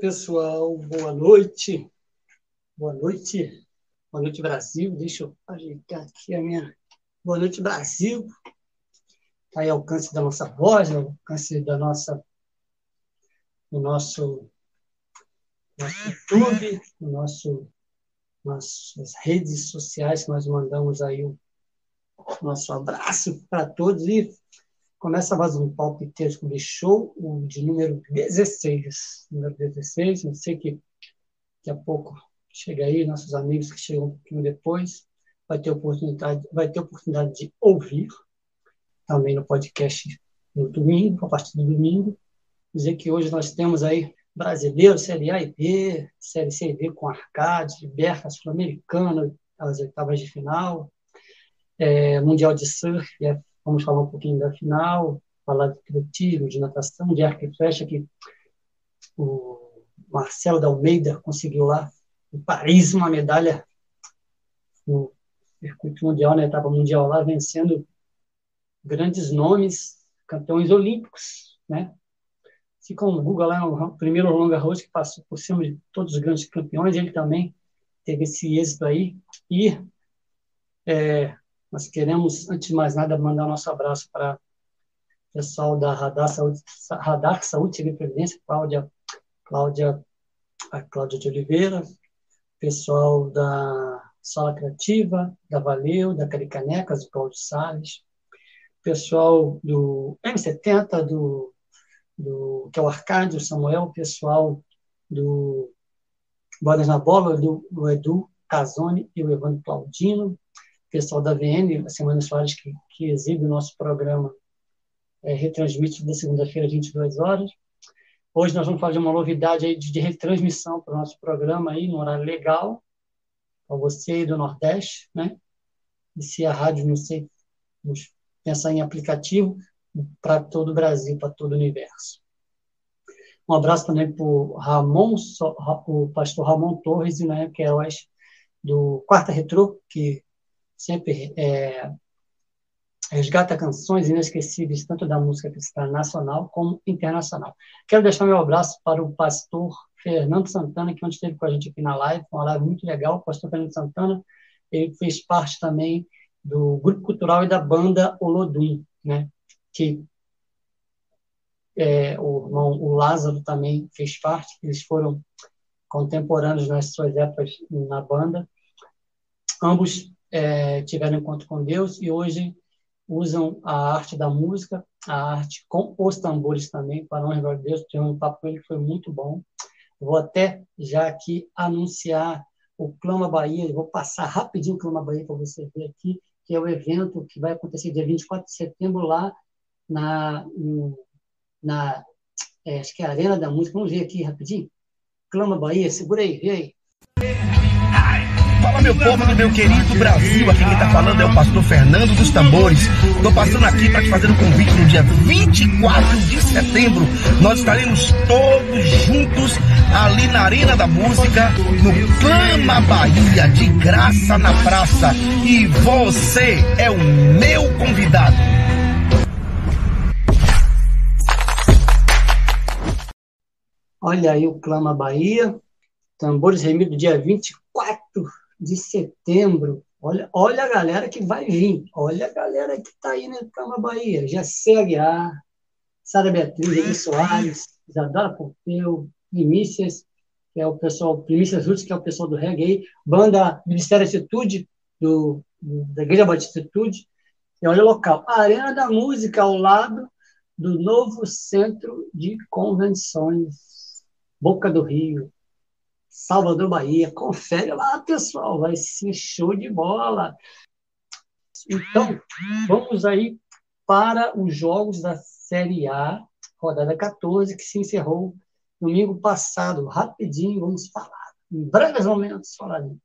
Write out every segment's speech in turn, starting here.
Pessoal, boa noite. Boa noite. Boa noite, Brasil. Deixa eu ajeitar aqui a minha. Boa noite, Brasil. Está aí alcance da nossa voz, alcance da nossa, do nosso, nosso YouTube, do nosso, nossas redes sociais, nós mandamos aí o nosso abraço para todos e começa mais um palpiteiro de show, o de número 16. Número 16, não sei que daqui a pouco chega aí, nossos amigos que chegam um pouquinho depois, vai ter oportunidade, vai ter oportunidade de ouvir também no podcast no domingo, a partir do domingo. Dizer que hoje nós temos aí brasileiro, Série A e B, Série C e D com Arcade, Liberta Sul-Americana, as oitavas de final, é, Mundial de Surf, Vamos falar um pouquinho da final, falar de atletismo, de natação, de arco e flecha, que o Marcelo da Almeida conseguiu lá em Paris uma medalha no circuito mundial, na etapa mundial lá, vencendo grandes nomes, campeões olímpicos, né? Como o Guga lá, o primeiro longa road que passou por cima de todos os grandes campeões, ele também teve esse êxito aí. E é, nós queremos, antes de mais nada, mandar nosso abraço para o pessoal da Radar Saúde, Radar Saúde e Previdência, Cláudia, Cláudia, a Cláudia de Oliveira, pessoal da Sala Criativa, da Valeu, da Caricanecas, do Cláudio Salles, pessoal do M70, do, do, que é o Arcádio Samuel, pessoal do Bodas na Bola, do, do Edu Casoni e o Evandro Claudino, pessoal da VN, a Semana Soares, que, que exibe o nosso programa, é, retransmite da segunda-feira, às 22 horas. Hoje nós vamos fazer uma novidade aí de, de retransmissão para o nosso programa aí, no horário legal, para você aí do Nordeste, né? E se a rádio, não sei, vamos pensar em aplicativo para todo o Brasil, para todo o universo. Um abraço também para o Ramon, o pastor Ramon Torres né, que é do Quarta Retro, que sempre é, resgata canções inesquecíveis, tanto da música cristã nacional como internacional. Quero deixar meu abraço para o pastor Fernando Santana, que ontem esteve com a gente aqui na live, uma live muito legal. O pastor Fernando Santana ele fez parte também do grupo cultural e da banda Olodum, né? que é, o irmão o Lázaro também fez parte, eles foram contemporâneos nas suas épocas na banda. Ambos é, tiveram encontro com Deus e hoje usam a arte da música, a arte com os tambores também, para honrar Deus. Tive um papo com ele que foi muito bom. Vou até já aqui anunciar o Clama Bahia, vou passar rapidinho o Clama Bahia para você ver aqui, que é o evento que vai acontecer dia 24 de setembro lá na, na é, acho que é a Arena da Música. Vamos ver aqui rapidinho. Clama Bahia, segura aí, vê aí. Fala meu povo do meu querido Brasil, aqui quem tá falando é o pastor Fernando dos Tambores. Tô passando aqui para te fazer um convite no dia 24 de setembro. Nós estaremos todos juntos ali na Arena da Música, no Clama Bahia, de graça na praça. E você é o meu convidado. Olha aí o Clama Bahia, Tambores Remido, dia 24 de setembro. Olha, olha a galera que vai vir. Olha a galera que está aí na Cama Bahia. Já a Sara Beatriz, Eli Soares, Isadora Pompeu, Primícias, que é o pessoal, Primícias Roots, que é o pessoal do reggae, banda Ministério Atitude, do, da Igreja Batista Atitude. E olha o local. A Arena da Música, ao lado do novo Centro de Convenções, Boca do Rio. Salvador Bahia. Confere lá, pessoal, vai ser show de bola. Então, vamos aí para os jogos da Série A, rodada 14, que se encerrou domingo passado. Rapidinho, vamos falar. Em breves momentos falaremos.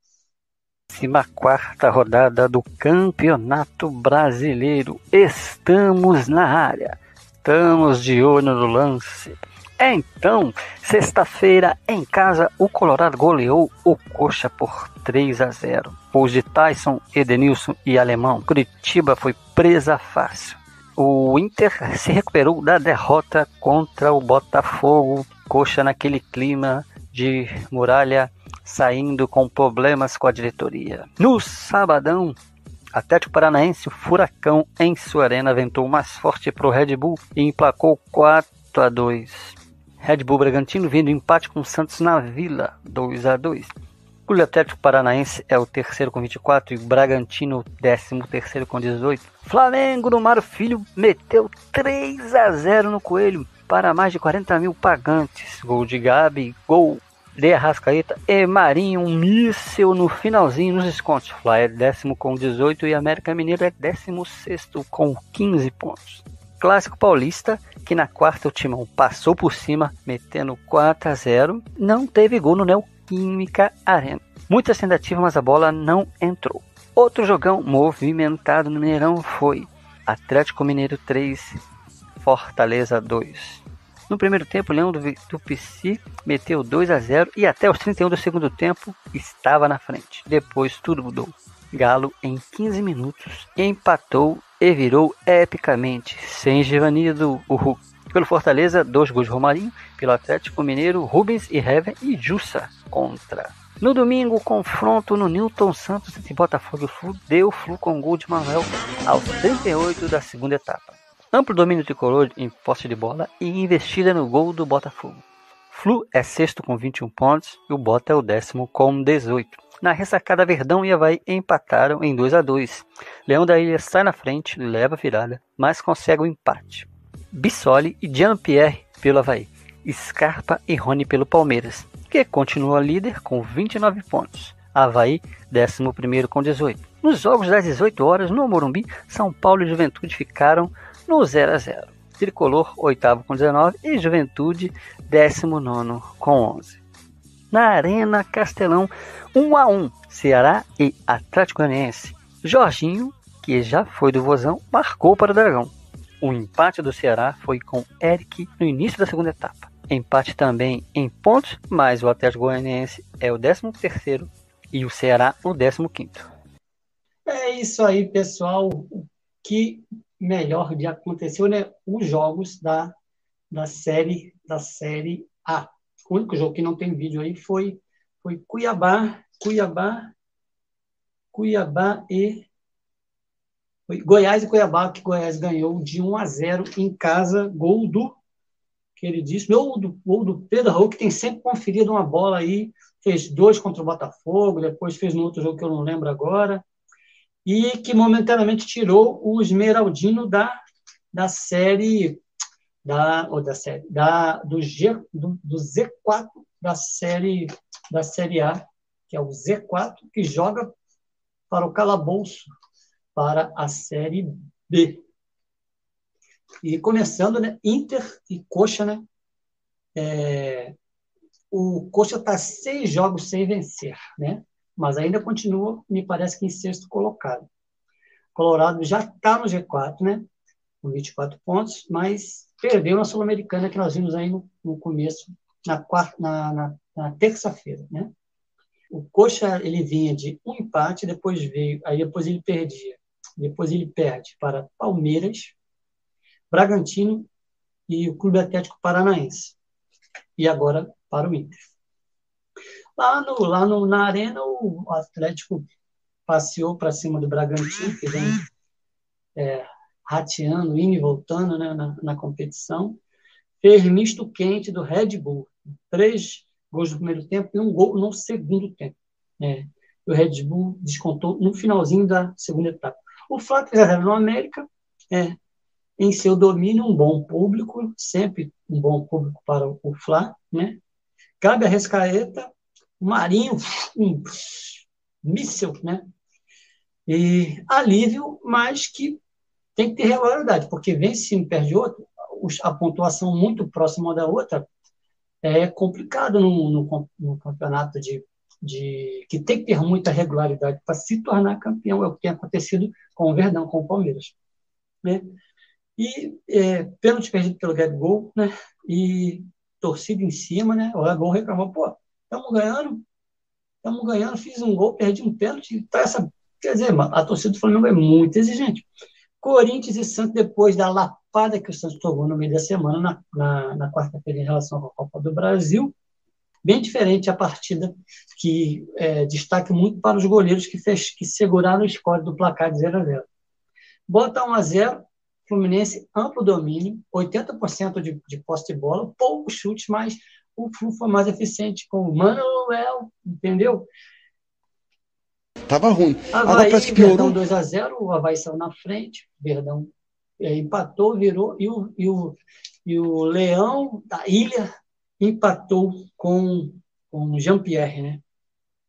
Décima quarta rodada do Campeonato Brasileiro. Estamos na área. Estamos de olho no lance. Então, sexta-feira em casa, o Colorado goleou o Coxa por 3 a 0. Os de Tyson, Edenilson e Alemão. Curitiba foi presa fácil. O Inter se recuperou da derrota contra o Botafogo coxa naquele clima de muralha saindo com problemas com a diretoria. No sabadão, Atlético Paranaense, o Furacão em sua arena ventou mais forte para o Red Bull e emplacou 4 a 2. Red Bull Bragantino vindo empate com Santos na Vila, 2 a 2. O Atlético Paranaense é o terceiro com 24 e o Bragantino décimo terceiro com 18. Flamengo no Mário Filho meteu 3 a 0 no Coelho para mais de 40 mil pagantes. Gol de Gabi, gol de Arrascaeta e Marinho, um míssel no finalzinho nos descontos. Fly é décimo com 18 e América Mineiro é décimo sexto com 15 pontos. Clássico Paulista, que na quarta o Timão passou por cima, metendo 4 a 0. Não teve gol no Neoquímica Arena. Muitas tentativas, mas a bola não entrou. Outro jogão movimentado no Mineirão foi Atlético Mineiro 3, Fortaleza 2. No primeiro tempo, o Leão do, do PC meteu 2 a 0 e até os 31 do segundo tempo estava na frente. Depois tudo mudou. Galo, em 15 minutos, empatou e virou epicamente, sem Givanildo o Hulk. Pelo Fortaleza, dois gols de Romarinho. Pelo Atlético Mineiro, Rubens e Hever e Jussa contra. No domingo, confronto no Newton Santos entre Botafogo e Flu deu Flu com gol de Manuel aos 38 da segunda etapa. Amplo domínio tricolor em posse de bola e investida no gol do Botafogo. Flu é sexto com 21 pontos e o Bota é o décimo com 18. Na ressacada, Verdão e Havaí empataram em 2 a 2 Leão da Ilha sai na frente, leva a virada, mas consegue o um empate. Bissoli e Jean-Pierre pelo Havaí. Scarpa e Rony pelo Palmeiras, que continua líder com 29 pontos. Havaí, 11 com 18. Nos jogos das 18 horas, no Morumbi, São Paulo e Juventude ficaram no 0 a 0 Tricolor, oitavo com 19 e Juventude, 19 com 11 na Arena Castelão, 1 a 1 Ceará e Atlético Goianiense. Jorginho, que já foi do Vozão, marcou para o Dragão. O empate do Ceará foi com Eric no início da segunda etapa. Empate também em pontos, mas o Atlético Goianiense é o 13º e o Ceará o 15º. É isso aí, pessoal. Que melhor de aconteceu, né? Os jogos da, da série da série A. O único jogo que não tem vídeo aí foi, foi Cuiabá, Cuiabá, Cuiabá e foi Goiás e Cuiabá, que Goiás ganhou de 1 a 0 em casa, gol do queridíssimo, ou do, ou do Pedro Raul, que tem sempre conferido uma bola aí, fez dois contra o Botafogo, depois fez no outro jogo que eu não lembro agora, e que momentaneamente tirou o Esmeraldino da, da série da, ou da série, da, do, G, do, do Z4 da série, da série A, que é o Z4, que joga para o calabouço, para a série B. E começando, né, Inter e Coxa, né? É, o Coxa está seis jogos sem vencer, né? Mas ainda continua, me parece que em sexto colocado. Colorado já está no G4, né? Com 24 pontos, mas perdeu na Sul-Americana, que nós vimos aí no, no começo, na, na, na, na terça-feira, né? O Coxa, ele vinha de um empate, depois veio, aí depois ele perdia. Depois ele perde para Palmeiras, Bragantino e o Clube Atlético Paranaense. E agora para o Inter. Lá, no, lá no, na arena, o Atlético passeou para cima do Bragantino, que vem é, rateando, indo e voltando né, na, na competição. Fez misto quente do Red Bull. Três gols no primeiro tempo e um gol no segundo tempo. É, o Red Bull descontou no finalzinho da segunda etapa. O 3 no América, é, em seu domínio, um bom público, sempre um bom público para o Fla, né? Cabe a Rescaeta, Marinho, um míssel, né? E alívio, mas que tem que ter regularidade, porque vence um, perde outro, a pontuação muito próxima da outra é complicado no, no, no campeonato de, de, que tem que ter muita regularidade para se tornar campeão, é o que tem acontecido com o Verdão, com o Palmeiras. Né? E é, pênalti perdido pelo Gabigol, né? E torcida em cima, né? O Gabigol reclamou, pô, estamos ganhando, estamos ganhando, fiz um gol, perdi um pênalti, tá essa, quer dizer, a torcida do Flamengo é muito exigente. Corinthians e Santos, depois da lapada que o Santos tomou no meio da semana, na, na, na quarta-feira, em relação à Copa do Brasil. Bem diferente a partida que é, destaca muito para os goleiros que, fez, que seguraram o score do placar de 0 a 0. Bota 1 a 0, Fluminense amplo domínio, 80% de, de posse de bola, poucos chutes, mas o Flu foi mais eficiente com o Manuel, entendeu? Tava ruim. Havaí, Agora parece que piorou. Verdão 2 a 0 o Havaí saiu na frente, Verdão é, empatou, virou, e o, e, o, e o Leão da Ilha empatou com, com o Jean-Pierre, né?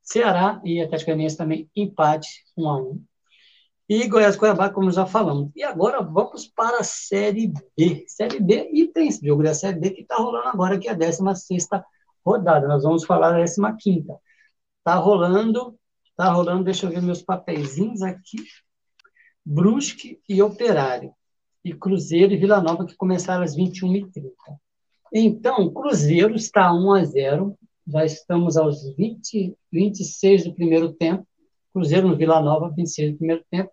Ceará e Atlético Goianiense também empate 1 a 1 e Goiás Cuiabá, como já falamos. E agora vamos para a Série B. Série B, e tem esse jogo da Série B que está rolando agora, que é a 16 rodada. Nós vamos falar da 15. Está rolando, está rolando, deixa eu ver meus papeizinhos aqui. Brusque e Operário. E Cruzeiro e Vila Nova, que começaram às 21h30. Então, Cruzeiro está 1 a 0. Já estamos aos 20, 26 do primeiro tempo. Cruzeiro no Vila Nova, 26 do primeiro tempo.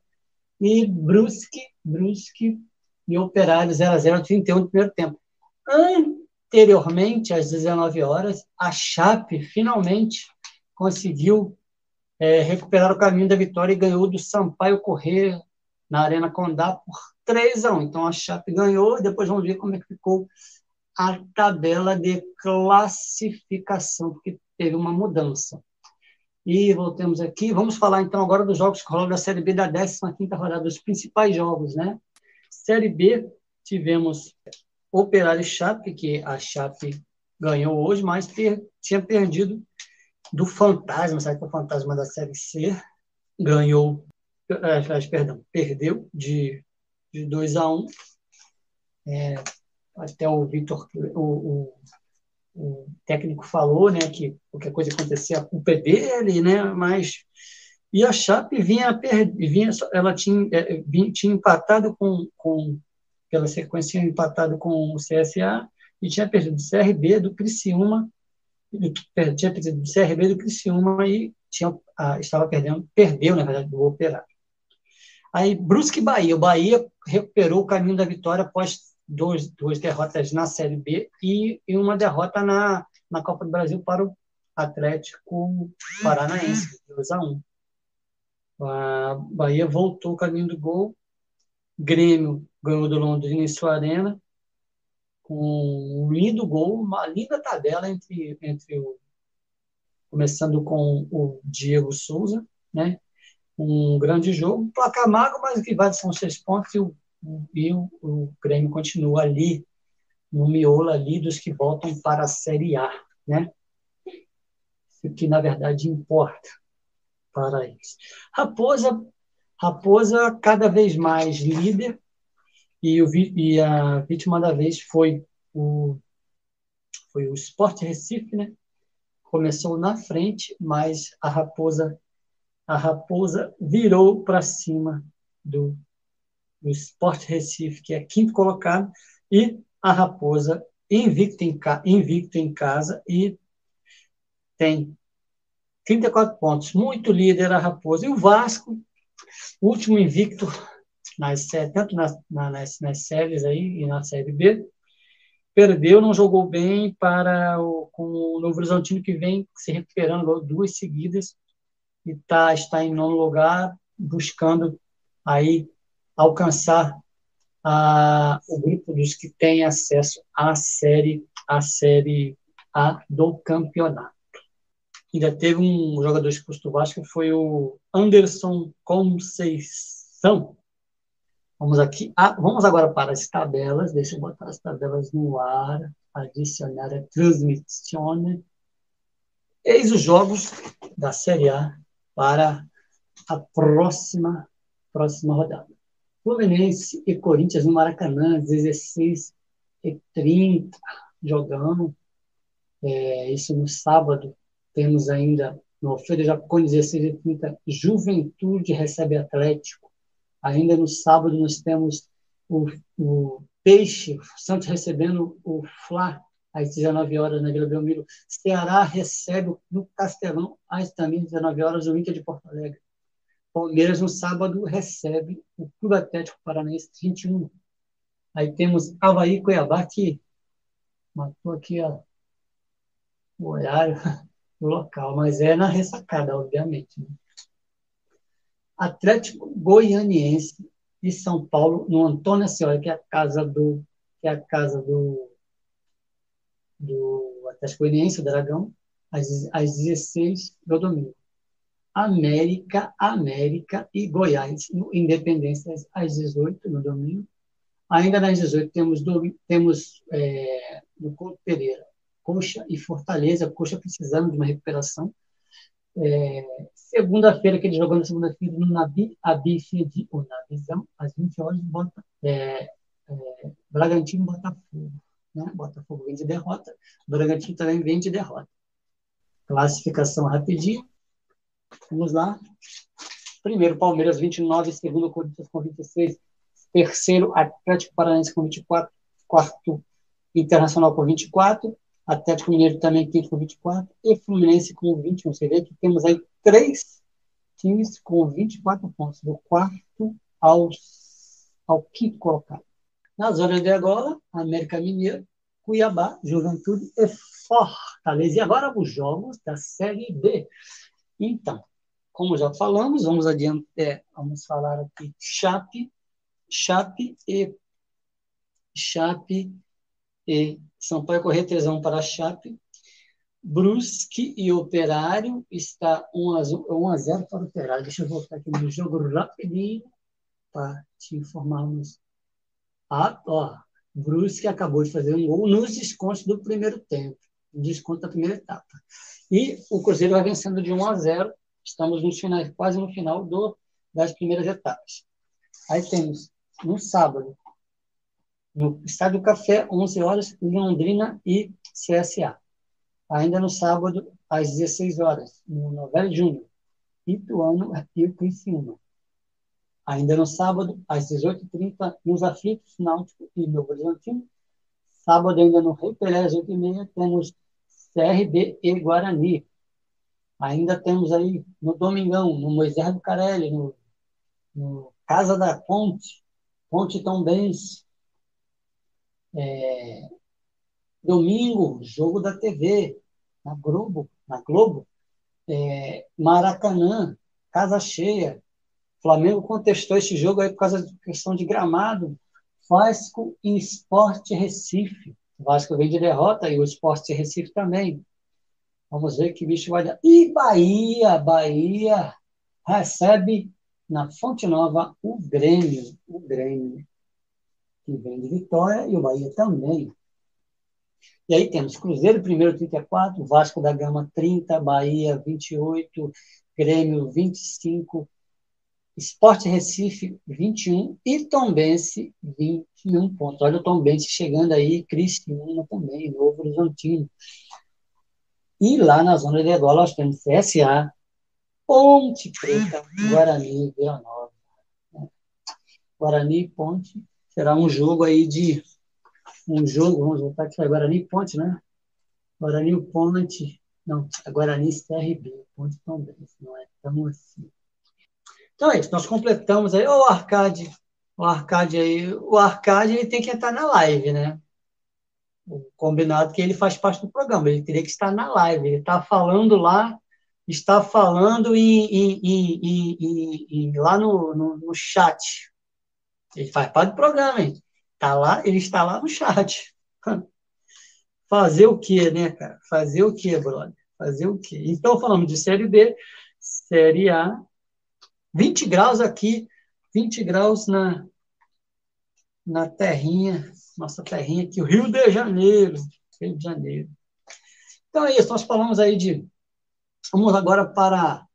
E Brusque, Brusque e Operário 0 a 0 31 do primeiro tempo. Anteriormente, às 19 horas, a Chape finalmente conseguiu é, recuperar o caminho da vitória e ganhou do Sampaio Correr na Arena Condá por 3 a 1. Então a Chape ganhou, depois vamos ver como é que ficou a tabela de classificação, porque teve uma mudança. E voltemos aqui. Vamos falar então agora dos jogos que rolaram da Série B da 15ª rodada, dos principais jogos, né? Série B, tivemos Operário e Chape, que a Chape ganhou hoje, mas per tinha perdido do Fantasma, sabe que é o Fantasma da Série C, ganhou, é, perdão, perdeu de, de 2 a 1 um. é, até o Vitor, o, o, o, técnico falou, né, que qualquer coisa acontecer, a culpa é dele, né, mas e a Chape vinha, vinha ela tinha, é, vinha, tinha empatado com, com pela sequência tinha empatado com o CSA e tinha perdido do CRB do Criciúma tinha perdido do CRB do Criciúma e tinha, estava perdendo, perdeu, na verdade, do Operário. Aí, Brusque e Bahia. O Bahia recuperou o caminho da vitória após dois, duas derrotas na Série B e, e uma derrota na, na Copa do Brasil para o Atlético Paranaense, 2 a 1 A Bahia voltou o caminho do gol. Grêmio ganhou do Londrina em sua arena com um lindo gol, uma linda tabela entre, entre o, começando com o Diego Souza, né? Um grande jogo, placar mago, mas o que vale são seis pontos e o, e o, o Grêmio continua ali no miolo ali dos que voltam para a Série A, né? O que na verdade importa para eles. Raposa, Raposa cada vez mais líder e, o, e a vítima da vez foi o, foi o Sport Recife, né? Começou na frente, mas a Raposa a Raposa virou para cima do, do Sport Recife, que é quinto colocado, e a Raposa invicta em, invicta em casa e tem 34 pontos, muito líder a Raposa. E o Vasco, último invicto nas, tanto nas, nas, nas séries aí e na Série B, perdeu, não jogou bem para o, com o Novo Horizontino que vem se recuperando duas seguidas e tá, está em nono lugar, buscando aí alcançar a, o grupo dos que têm acesso à série, à série A do campeonato. Ainda teve um jogador expulso do Vasco, foi o Anderson Conceição, Vamos aqui, ah, vamos agora para as tabelas. Deixa eu botar as tabelas no ar. Adicionar a transmissão. Eis os jogos da Série A para a próxima, próxima rodada. Fluminense e Corinthians no Maracanã, 16 e 30, jogando. É, isso no sábado. Temos ainda no Feira Jacone, 16 e 30, Juventude recebe Atlético. Ainda no sábado nós temos o, o Peixe, Santos recebendo o Fla às 19 horas na Vila Belmiro. Ceará recebe no Castelão às também 19 horas o Inter de Porto Alegre. Palmeiras no sábado recebe o Clube Atlético Paranaense 21. Aí temos Havaí Cuiabá, que matou aqui ó, o horário do local, mas é na ressacada, obviamente. Né? Atlético Goianiense de São Paulo, no Antônio Senhora, que é a casa do, que é a casa do, do Atlético Goianiense, o Dragão, às, às 16 do domingo. América, América e Goiás, no Independência, às 18 no domingo. Ainda nas 18 temos, temos é, no Couto Pereira, Coxa e Fortaleza, Coxa precisando de uma recuperação. É, segunda-feira, que ele jogou na segunda-feira no Nabi Abife de ou Nabizão, às 20 horas, bota, é, é, Bragantino Botafogo. Né? Botafogo vem de derrota, Bragantino também vem de derrota. Classificação rapidinho. Vamos lá. Primeiro, Palmeiras, 29. Segundo, Corinthians, com 26. Terceiro, Atlético Paranaense, com 24. Quarto, Internacional, com 24. Atlético Mineiro também quinto com 24. E Fluminense com 21. Você vê que temos aí três times com 24 pontos, do quarto ao, ao quinto colocado. Na zona de agora, América Mineiro, Cuiabá, Juventude e Fortaleza. E agora os jogos da Série B. Então, como já falamos, vamos adiante, é, vamos falar aqui Chape, Chape e Chape e Sampaio Correia 3 para a Chape. Brusque e Operário está 1 a 0 para o Operário. Deixa eu voltar aqui no jogo rapidinho para te informarmos. Ah, ó, Brusque acabou de fazer um gol nos descontos do primeiro tempo, desconto da primeira etapa. E o Cruzeiro vai vencendo de 1 a 0. Estamos no final, quase no final do, das primeiras etapas. Aí temos no sábado, no Estádio Café, 11 horas, Londrina e CSA. Ainda no sábado, às 16 horas, no Novelli Júnior, Ituano e Criciúma. Ainda no sábado, às 18h30, nos Aflitos, Náutico e Novo Horizontino. Sábado, ainda no Rei Pelé, às 8h30, temos CRB e Guarani. Ainda temos aí no Domingão, no Moisés do Carelli, no, no Casa da Ponte, Ponte Tão Bens. É, domingo, jogo da TV, na Globo, na Globo. É, Maracanã, casa cheia. Flamengo contestou esse jogo aí por causa da questão de gramado. Vasco e Esporte Recife. O Vasco vem de derrota e o Esporte Recife também. Vamos ver que bicho vai dar. E Bahia, Bahia recebe na Fonte Nova o Grêmio, o Grêmio, que vem de vitória, e o Bahia também. E aí temos Cruzeiro primeiro 34, Vasco da Gama 30, Bahia 28, Grêmio 25, Esporte Recife, 21 e Tombense, 21 pontos. Olha o Tombense chegando aí, Cristiano também, Novo Horizontino. E lá na zona de Igual nós temos CSA, Ponte Preta, Guarani, Vila Nova. Guarani Ponte será um jogo aí de um jogo, vamos voltar aqui, Guarani Ponte, né? Guarani Ponte, não, Guarani CRB, Ponte Tombense, não é tão assim. Então é isso, nós completamos aí. o Arcade, o Arcade aí, o Arcade ele tem que entrar na live, né? O combinado que ele faz parte do programa, ele teria que estar na live. Ele está falando lá, está falando em, em, em, lá no, no, no, chat. Ele faz parte do programa, hein? Tá lá, ele está lá no chat. Fazer o quê, né, cara? Fazer o quê, brother? Fazer o quê? Então, falamos de Série B, Série A, 20 graus aqui, 20 graus na, na terrinha, nossa terrinha aqui, o Rio de Janeiro. Rio de Janeiro. Então é isso, nós falamos aí de. Vamos agora para a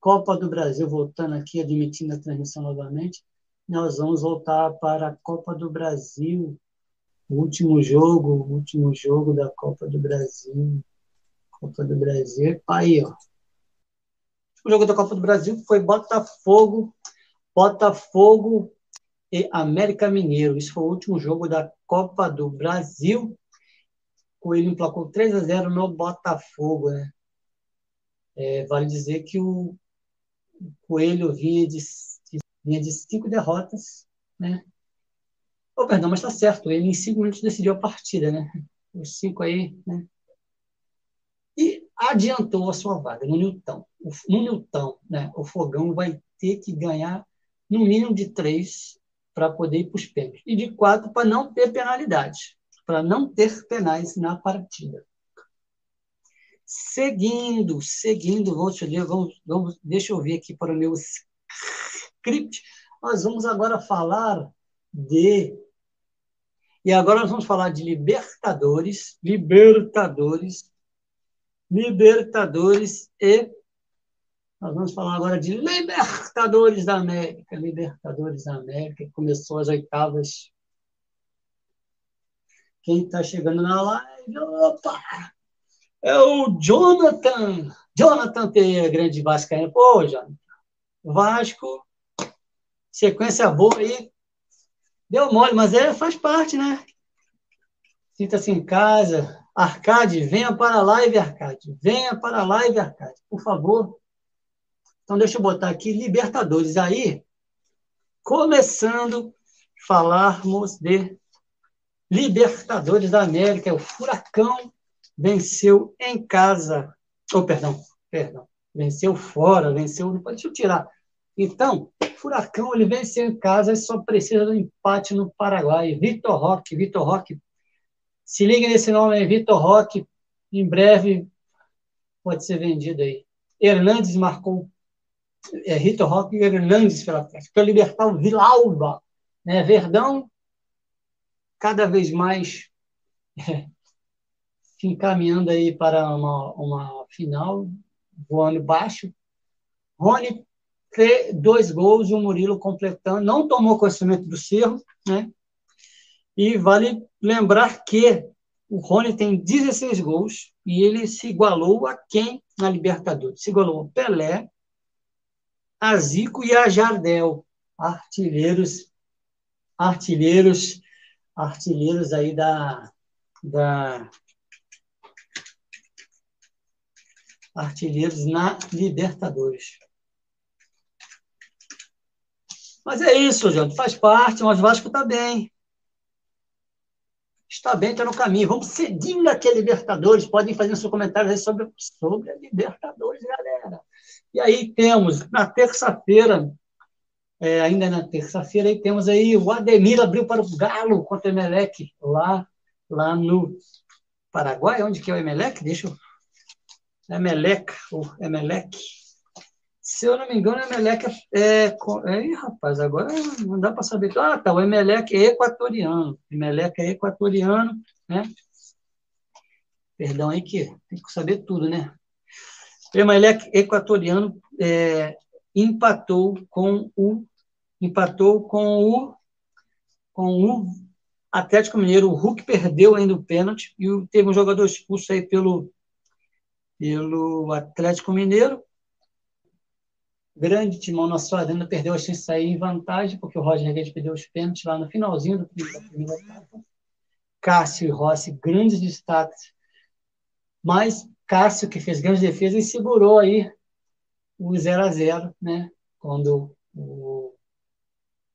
Copa do Brasil, voltando aqui, admitindo a transmissão novamente. Nós vamos voltar para a Copa do Brasil, o último jogo, o último jogo da Copa do Brasil. Copa do Brasil, aí, ó. O jogo da Copa do Brasil foi Botafogo, Botafogo e América Mineiro. Isso foi o último jogo da Copa do Brasil. Coelho emplacou 3 a 0 no Botafogo. Né? É, vale dizer que o Coelho vinha de, vinha de cinco derrotas, né? Oh, perdão, mas está certo, ele em cinco minutos decidiu a partida, né? Os cinco aí, né? E adiantou a sua vaga no Newton. No Newton, né, o Fogão vai ter que ganhar no mínimo de três para poder ir para os pênaltis. E de quatro para não ter penalidade, para não ter penais na partida. Seguindo, seguindo, ler, vamos, vamos, deixa eu ver aqui para o meu script. Nós vamos agora falar de. E agora nós vamos falar de Libertadores, Libertadores, Libertadores e. Nós vamos falar agora de Libertadores da América. Libertadores da América, começou as oitavas. Quem está chegando na live? Opa! É o Jonathan. Jonathan Pereira, grande Vascaíno. Pô, Jonathan. Vasco, sequência boa aí. Deu mole, mas é, faz parte, né? Sinta-se em casa. Arcade, venha para a live, Arcade. Venha para a live, Arcade, por favor. Então, deixa eu botar aqui Libertadores. Aí, começando, falarmos de Libertadores da América. O Furacão venceu em casa. Oh, perdão, perdão. Venceu fora, venceu. Deixa eu tirar. Então, Furacão, ele venceu em casa e só precisa do empate no Paraguai. Vitor Roque, Vitor Roque. Se liga nesse nome aí, Vitor Roque. Em breve pode ser vendido aí. Hernandes marcou. É, Vitor Roque e Hernandes pela frente. Para libertar o Vilauba. Né? Verdão, cada vez mais é, se encaminhando aí para uma, uma final, voando baixo. Rony dois gols o Murilo completando, não tomou conhecimento do cerro, né? E vale lembrar que o Rony tem 16 gols e ele se igualou a quem na Libertadores? Se igualou ao Pelé, a Zico e a Jardel, artilheiros, artilheiros, artilheiros aí da, da artilheiros na Libertadores. Mas é isso, gente, faz parte, mas o Vasco está bem. Está bem, está no caminho. Vamos seguindo aqui a Libertadores. Podem fazer seus comentários sobre, sobre a Libertadores, galera. E aí temos, na terça-feira, é, ainda na terça-feira, aí temos aí o Ademir abriu para o Galo contra o Emelec, lá, lá no Paraguai. Onde que é o Emelec? Deixa eu Emelec, ou Emelec. Se eu não me engano, Emelec é. é, é rapaz, agora não dá para saber. Ah, tá, o Emelec é equatoriano. Emelec é equatoriano, né? Perdão aí que tem que saber tudo, né? Emelec equatoriano é, empatou com o empatou com o com o Atlético Mineiro. O Hulk perdeu ainda o pênalti e teve um jogador expulso aí pelo pelo Atlético Mineiro. Grande timão na sua arena, perdeu a chance de sair em vantagem, porque o Roger Guedes perdeu os pênaltis lá no finalzinho da primeira etapa. Cássio e Rossi, grandes destaques. Mas Cássio, que fez grandes defesas, e segurou aí o 0 a 0 né? Quando o,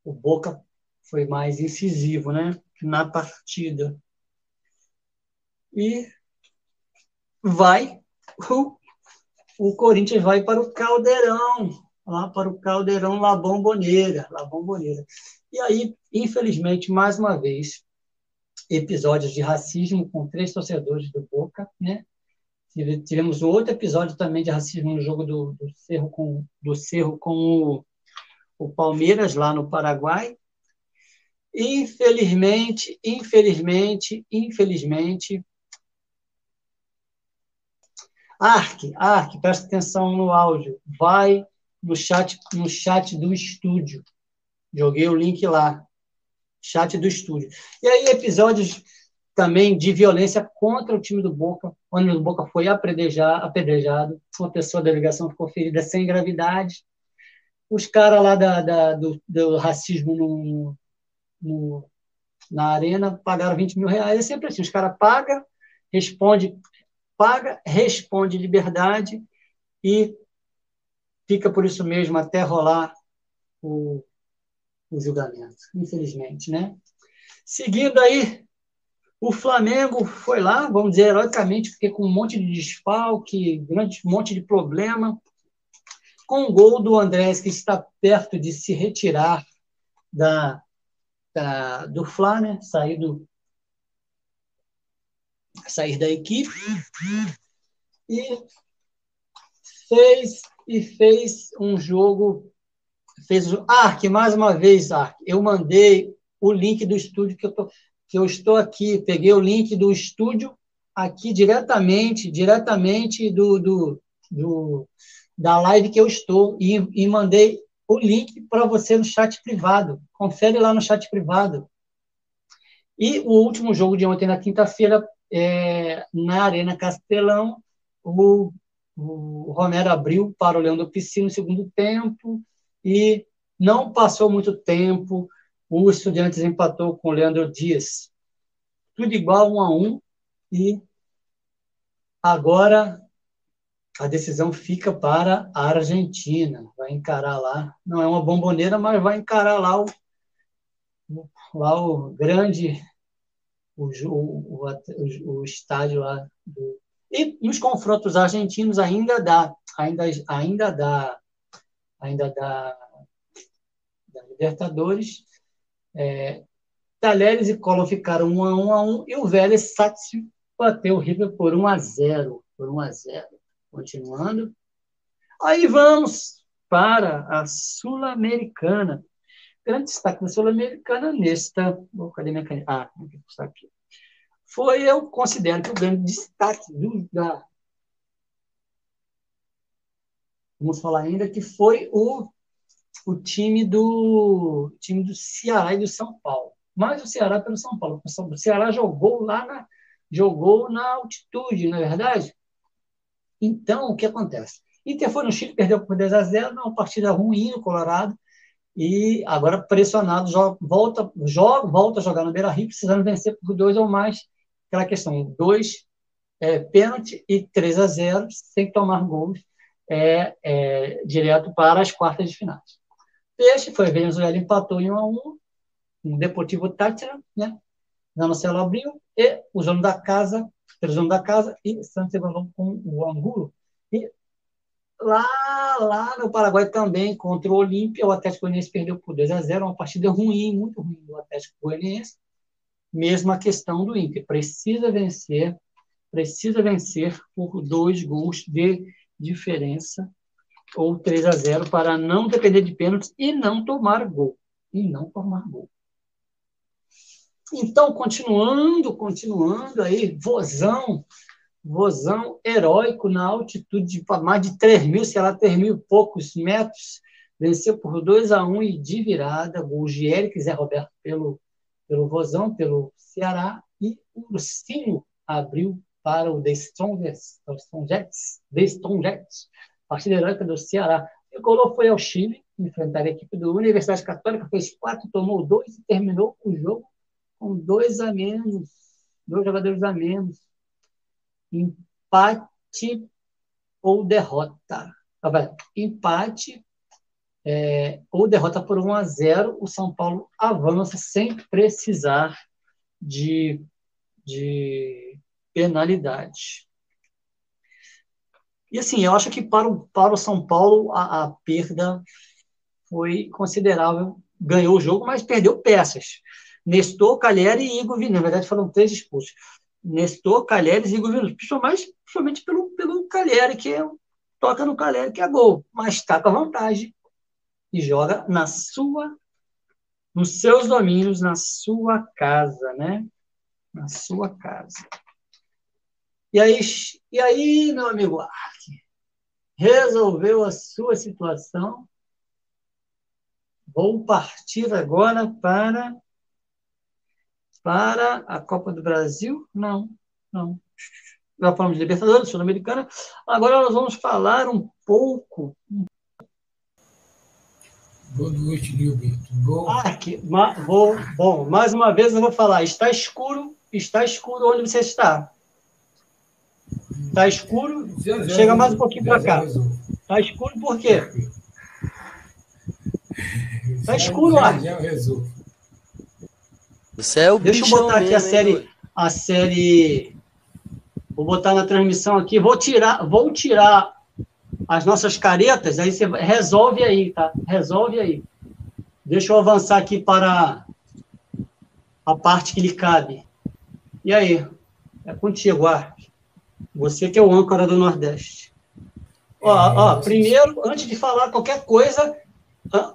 o Boca foi mais incisivo, né? Na partida. E vai o, o Corinthians vai para o Caldeirão, lá para o Caldeirão La Bombonera, La Bombonera. E aí, infelizmente, mais uma vez, episódios de racismo com três torcedores do Boca, né? Tivemos outro episódio também de racismo no jogo do, do Cerro com do Cerro com o, o Palmeiras lá no Paraguai. Infelizmente, infelizmente, infelizmente, Ark, Ark, presta atenção no áudio. Vai no chat, no chat do estúdio. Joguei o link lá. Chat do estúdio. E aí, episódios também de violência contra o time do Boca, o Boca foi apedrejado, uma pessoa da delegação ficou ferida sem gravidade. Os caras lá da, da, do, do, racismo no, no, na arena pagaram 20 mil reais. É sempre assim: os caras pagam, responde paga, responde liberdade e fica por isso mesmo até rolar o, o julgamento, infelizmente, né? Seguindo aí, o Flamengo foi lá, vamos dizer, heroicamente, porque com um monte de desfalque, grande monte de problema, com o gol do Andrés, que está perto de se retirar da, da do Fla, né? sair, do, sair da equipe, e fez, e fez um jogo. Fez, Ark, mais uma vez, Ark, eu mandei o link do estúdio que eu, tô, que eu estou aqui, peguei o link do estúdio aqui diretamente, diretamente do, do, do da live que eu estou e, e mandei o link para você no chat privado. Confere lá no chat privado. E o último jogo de ontem, na quinta-feira, é, na Arena Castelão, o, o Romero abriu para o Leandro Piscino no segundo tempo e não passou muito tempo, o Estudiantes empatou com o Leandro Dias. Tudo igual, um a um, e agora a decisão fica para a Argentina. Vai encarar lá, não é uma bomboneira, mas vai encarar lá o, lá o grande, o, o, o, o estádio lá. Do... E nos confrontos argentinos ainda dá, ainda, ainda dá, ainda dá, da Libertadores. É, Talheres e Collor ficaram 1 a 1 a 1 e o Vélez Sácio bateu o River por 1 a 0, por 1 a 0. Continuando. Aí vamos para a Sul-Americana. Grande destaque da Sul-Americana nesta. Oh, cadê minha caneta? Ah, está aqui. Foi, eu considero que o grande destaque do, da. Vamos falar ainda que foi o, o time do time do Ceará e do São Paulo. Mas o Ceará pelo São Paulo. O Ceará jogou lá na, jogou na altitude, não é verdade? Então, o que acontece? Inter foi no Chile, perdeu por 2 a 0 uma partida ruim no Colorado, e agora pressionado, joga, volta, joga, volta a jogar no Beira-Rio, precisando vencer por dois ou mais, aquela questão, dois é, pênalti e 3 a 0 sem tomar gols, é, é, direto para as quartas de finais. Peixe foi, Venezuela empatou em 1 a 1 um Deportivo Tátira, né? Na Marcelo abriu, e o dono da casa televisão da casa e Santos empatou com o Angulo. E lá, lá no Paraguai também, contra o Olímpia, o Atlético Goianiense perdeu por 2 a 0 uma partida ruim, muito ruim do Atlético Goianiense. Mesma questão do Inter, precisa vencer, precisa vencer por dois gols de diferença ou 3 a 0 para não depender de pênaltis e não tomar gol. E não tomar gol. Então, continuando, continuando aí, vozão, vozão heróico na altitude de mais de 3 mil, sei lá, 3 mil e poucos metros, venceu por 2 a 1 e de virada, gol de Eric Zé Roberto pelo, pelo vozão, pelo Ceará, e o Ursinho abriu para o The Strongest, o Strongest, The Strongest, partida heróica do Ceará. O Colô foi ao Chile, enfrentar a equipe do Universidade Católica, fez quatro, tomou dois e terminou o jogo com dois a menos, dois jogadores a menos. Empate ou derrota. Tá Empate é, ou derrota por 1 a 0, o São Paulo avança sem precisar de, de penalidade. E assim, eu acho que para o, para o São Paulo a, a perda foi considerável. Ganhou o jogo, mas perdeu peças. Nestor, Calheri e Igor Vinícius. Na verdade, foram três expulsos. Nestor, Calheri e Igor Vinícius. Principalmente, principalmente pelo, pelo Calheri, que é, toca no Calheri, que é gol. Mas está com a vantagem. E joga na sua, nos seus domínios, na sua casa, né? Na sua casa. E aí, e aí meu amigo Ark, resolveu a sua situação. Vou partir agora para para a Copa do Brasil? Não, não. Já falamos de Libertadores, Sul-Americana. Agora nós vamos falar um pouco. Boa noite, Gilberto. Bom. Ah, que, ma, vou, bom, mais uma vez eu vou falar. Está escuro, está escuro onde você está. Está escuro? Já, já, Chega mais um pouquinho para cá. Está escuro por quê? Está escuro lá. Já. Você é o Deixa eu botar aqui a série, a série. Vou botar na transmissão aqui. Vou tirar, vou tirar as nossas caretas. Aí você resolve aí, tá? Resolve aí. Deixa eu avançar aqui para a parte que lhe cabe. E aí? É contigo, Arte. Você que é o âncora do Nordeste. Ó, é, ó, primeiro, antes de falar qualquer coisa,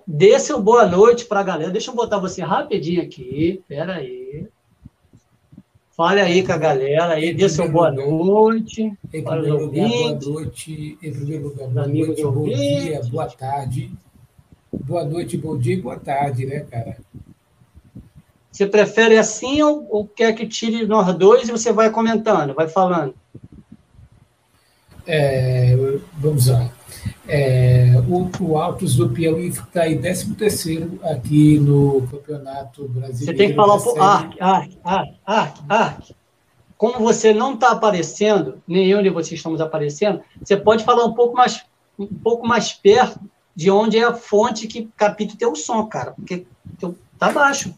dê seu boa noite para a galera. Deixa eu botar você rapidinho aqui. Pera aí. Fale aí com a galera aí, dê seu boa noite. Em primeiro lugar, boa noite. Em primeiro lugar, boa noite, bom dia, boa tarde. Boa noite, bom dia e boa tarde, né, cara? Você prefere assim ou, ou quer que tire nós dois e você vai comentando, vai falando? É, vamos lá. É, o, o Altos do Piauí está em 13 aqui no Campeonato Brasileiro. Você tem que falar um pouco. Arc, Arc, Arc, Arc, Arc. Como você não está aparecendo, nem eu nem vocês estamos aparecendo, você pode falar um pouco mais, um pouco mais perto de onde é a fonte que capta o teu som, cara, porque tá baixo.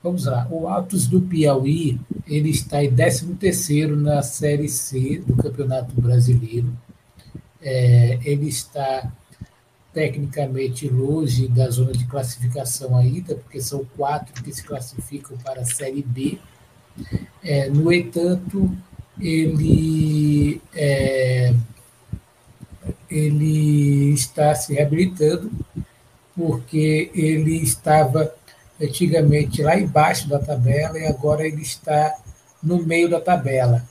Vamos lá. O Altos do Piauí ele está em 13 na Série C do Campeonato Brasileiro. É, ele está tecnicamente longe da zona de classificação ainda, porque são quatro que se classificam para a Série B. É, no entanto, ele, é, ele está se reabilitando, porque ele estava antigamente lá embaixo da tabela e agora ele está no meio da tabela.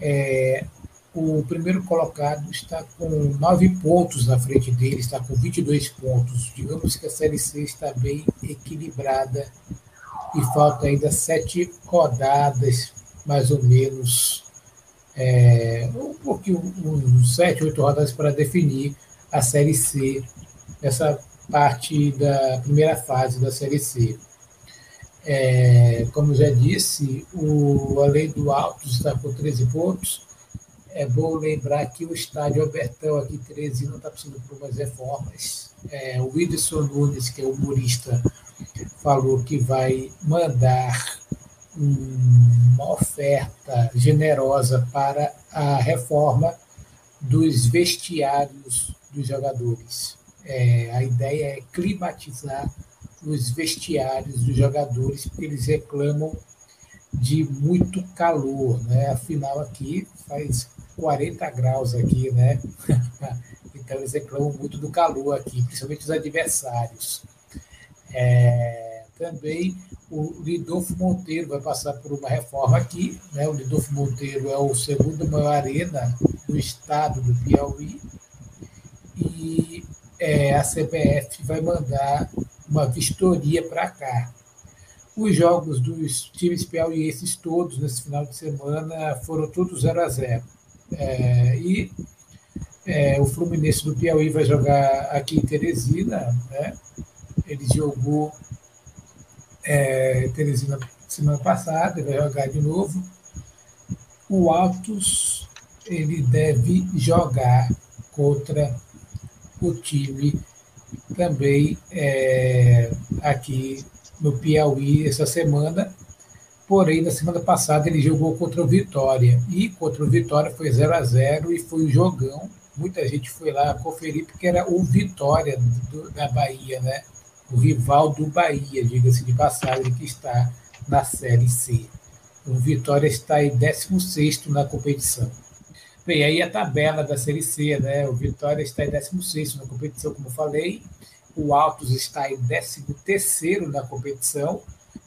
É, o primeiro colocado está com nove pontos na frente dele, está com 22 pontos. Digamos que a Série C está bem equilibrada e falta ainda sete rodadas, mais ou menos, é, um pouquinho, uns sete, oito rodadas para definir a Série C, essa parte da primeira fase da Série C. É, como já disse, o, a lei do Altos está com 13 pontos. É bom lembrar que o estádio Albertão aqui em Teresina está precisando por umas reformas. É, o Whindersson Nunes, que é humorista, falou que vai mandar uma oferta generosa para a reforma dos vestiários dos jogadores. É, a ideia é climatizar os vestiários dos jogadores, porque eles reclamam de muito calor, né? Afinal, aqui faz 40 graus aqui, né? então eles reclamam muito do calor aqui, principalmente os adversários. É, também o Lidolfo Monteiro vai passar por uma reforma aqui, né? O Lidolfo Monteiro é o segundo maior arena do estado do Piauí e é, a CBF vai mandar uma vistoria para cá. Os jogos dos times piauienses todos nesse final de semana foram todos 0 a 0 é, E é, o Fluminense do Piauí vai jogar aqui em Teresina. Né? Ele jogou é, Teresina semana passada, vai jogar de novo. O Altos ele deve jogar contra o time também é, aqui no Piauí essa semana. Porém, na semana passada ele jogou contra o Vitória. E contra o Vitória foi 0 a 0 e foi um jogão. Muita gente foi lá conferir porque era o Vitória do, da Bahia, né? O rival do Bahia, diga-se de passagem, que está na Série C. O Vitória está em 16 na competição. Bem, aí a tabela da Série C, né? O Vitória está em 16 na competição, como falei. O Altos está em 13 na competição.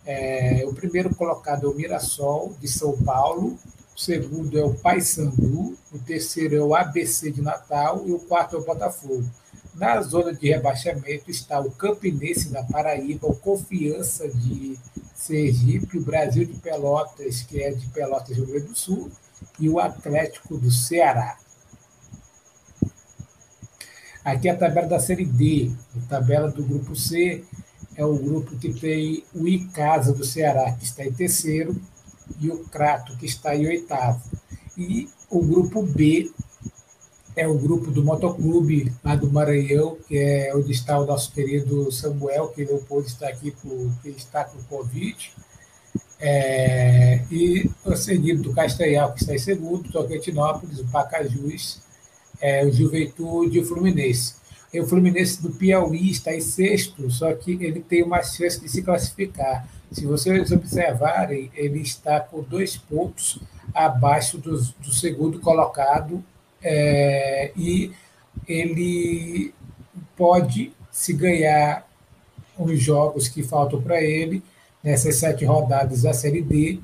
É, o primeiro colocado é o Mirassol, de São Paulo. O segundo é o Paysandu. O terceiro é o ABC de Natal. E o quarto é o Botafogo. Na zona de rebaixamento está o Campinense da Paraíba, o Confiança de Sergipe, o Brasil de Pelotas, que é de Pelotas, Rio Grande do Sul, e o Atlético do Ceará. Aqui é a tabela da Série D, a tabela do grupo C é o grupo que tem o Icasa do Ceará, que está em terceiro, e o Crato, que está em oitavo. E o grupo B é o grupo do Motoclube lá do Maranhão, que é onde está o nosso querido Samuel, que não pôde estar aqui porque está com Covid É, e seguido do Castanhal, que está em segundo, Tocantinópolis, o Pacajus, é, o Juventude e o Fluminense. E o Fluminense do Piauí está em sexto, só que ele tem uma chance de se classificar. Se vocês observarem, ele está com dois pontos abaixo do, do segundo colocado é, e ele pode, se ganhar os jogos que faltam para ele, nessas sete rodadas da Série D,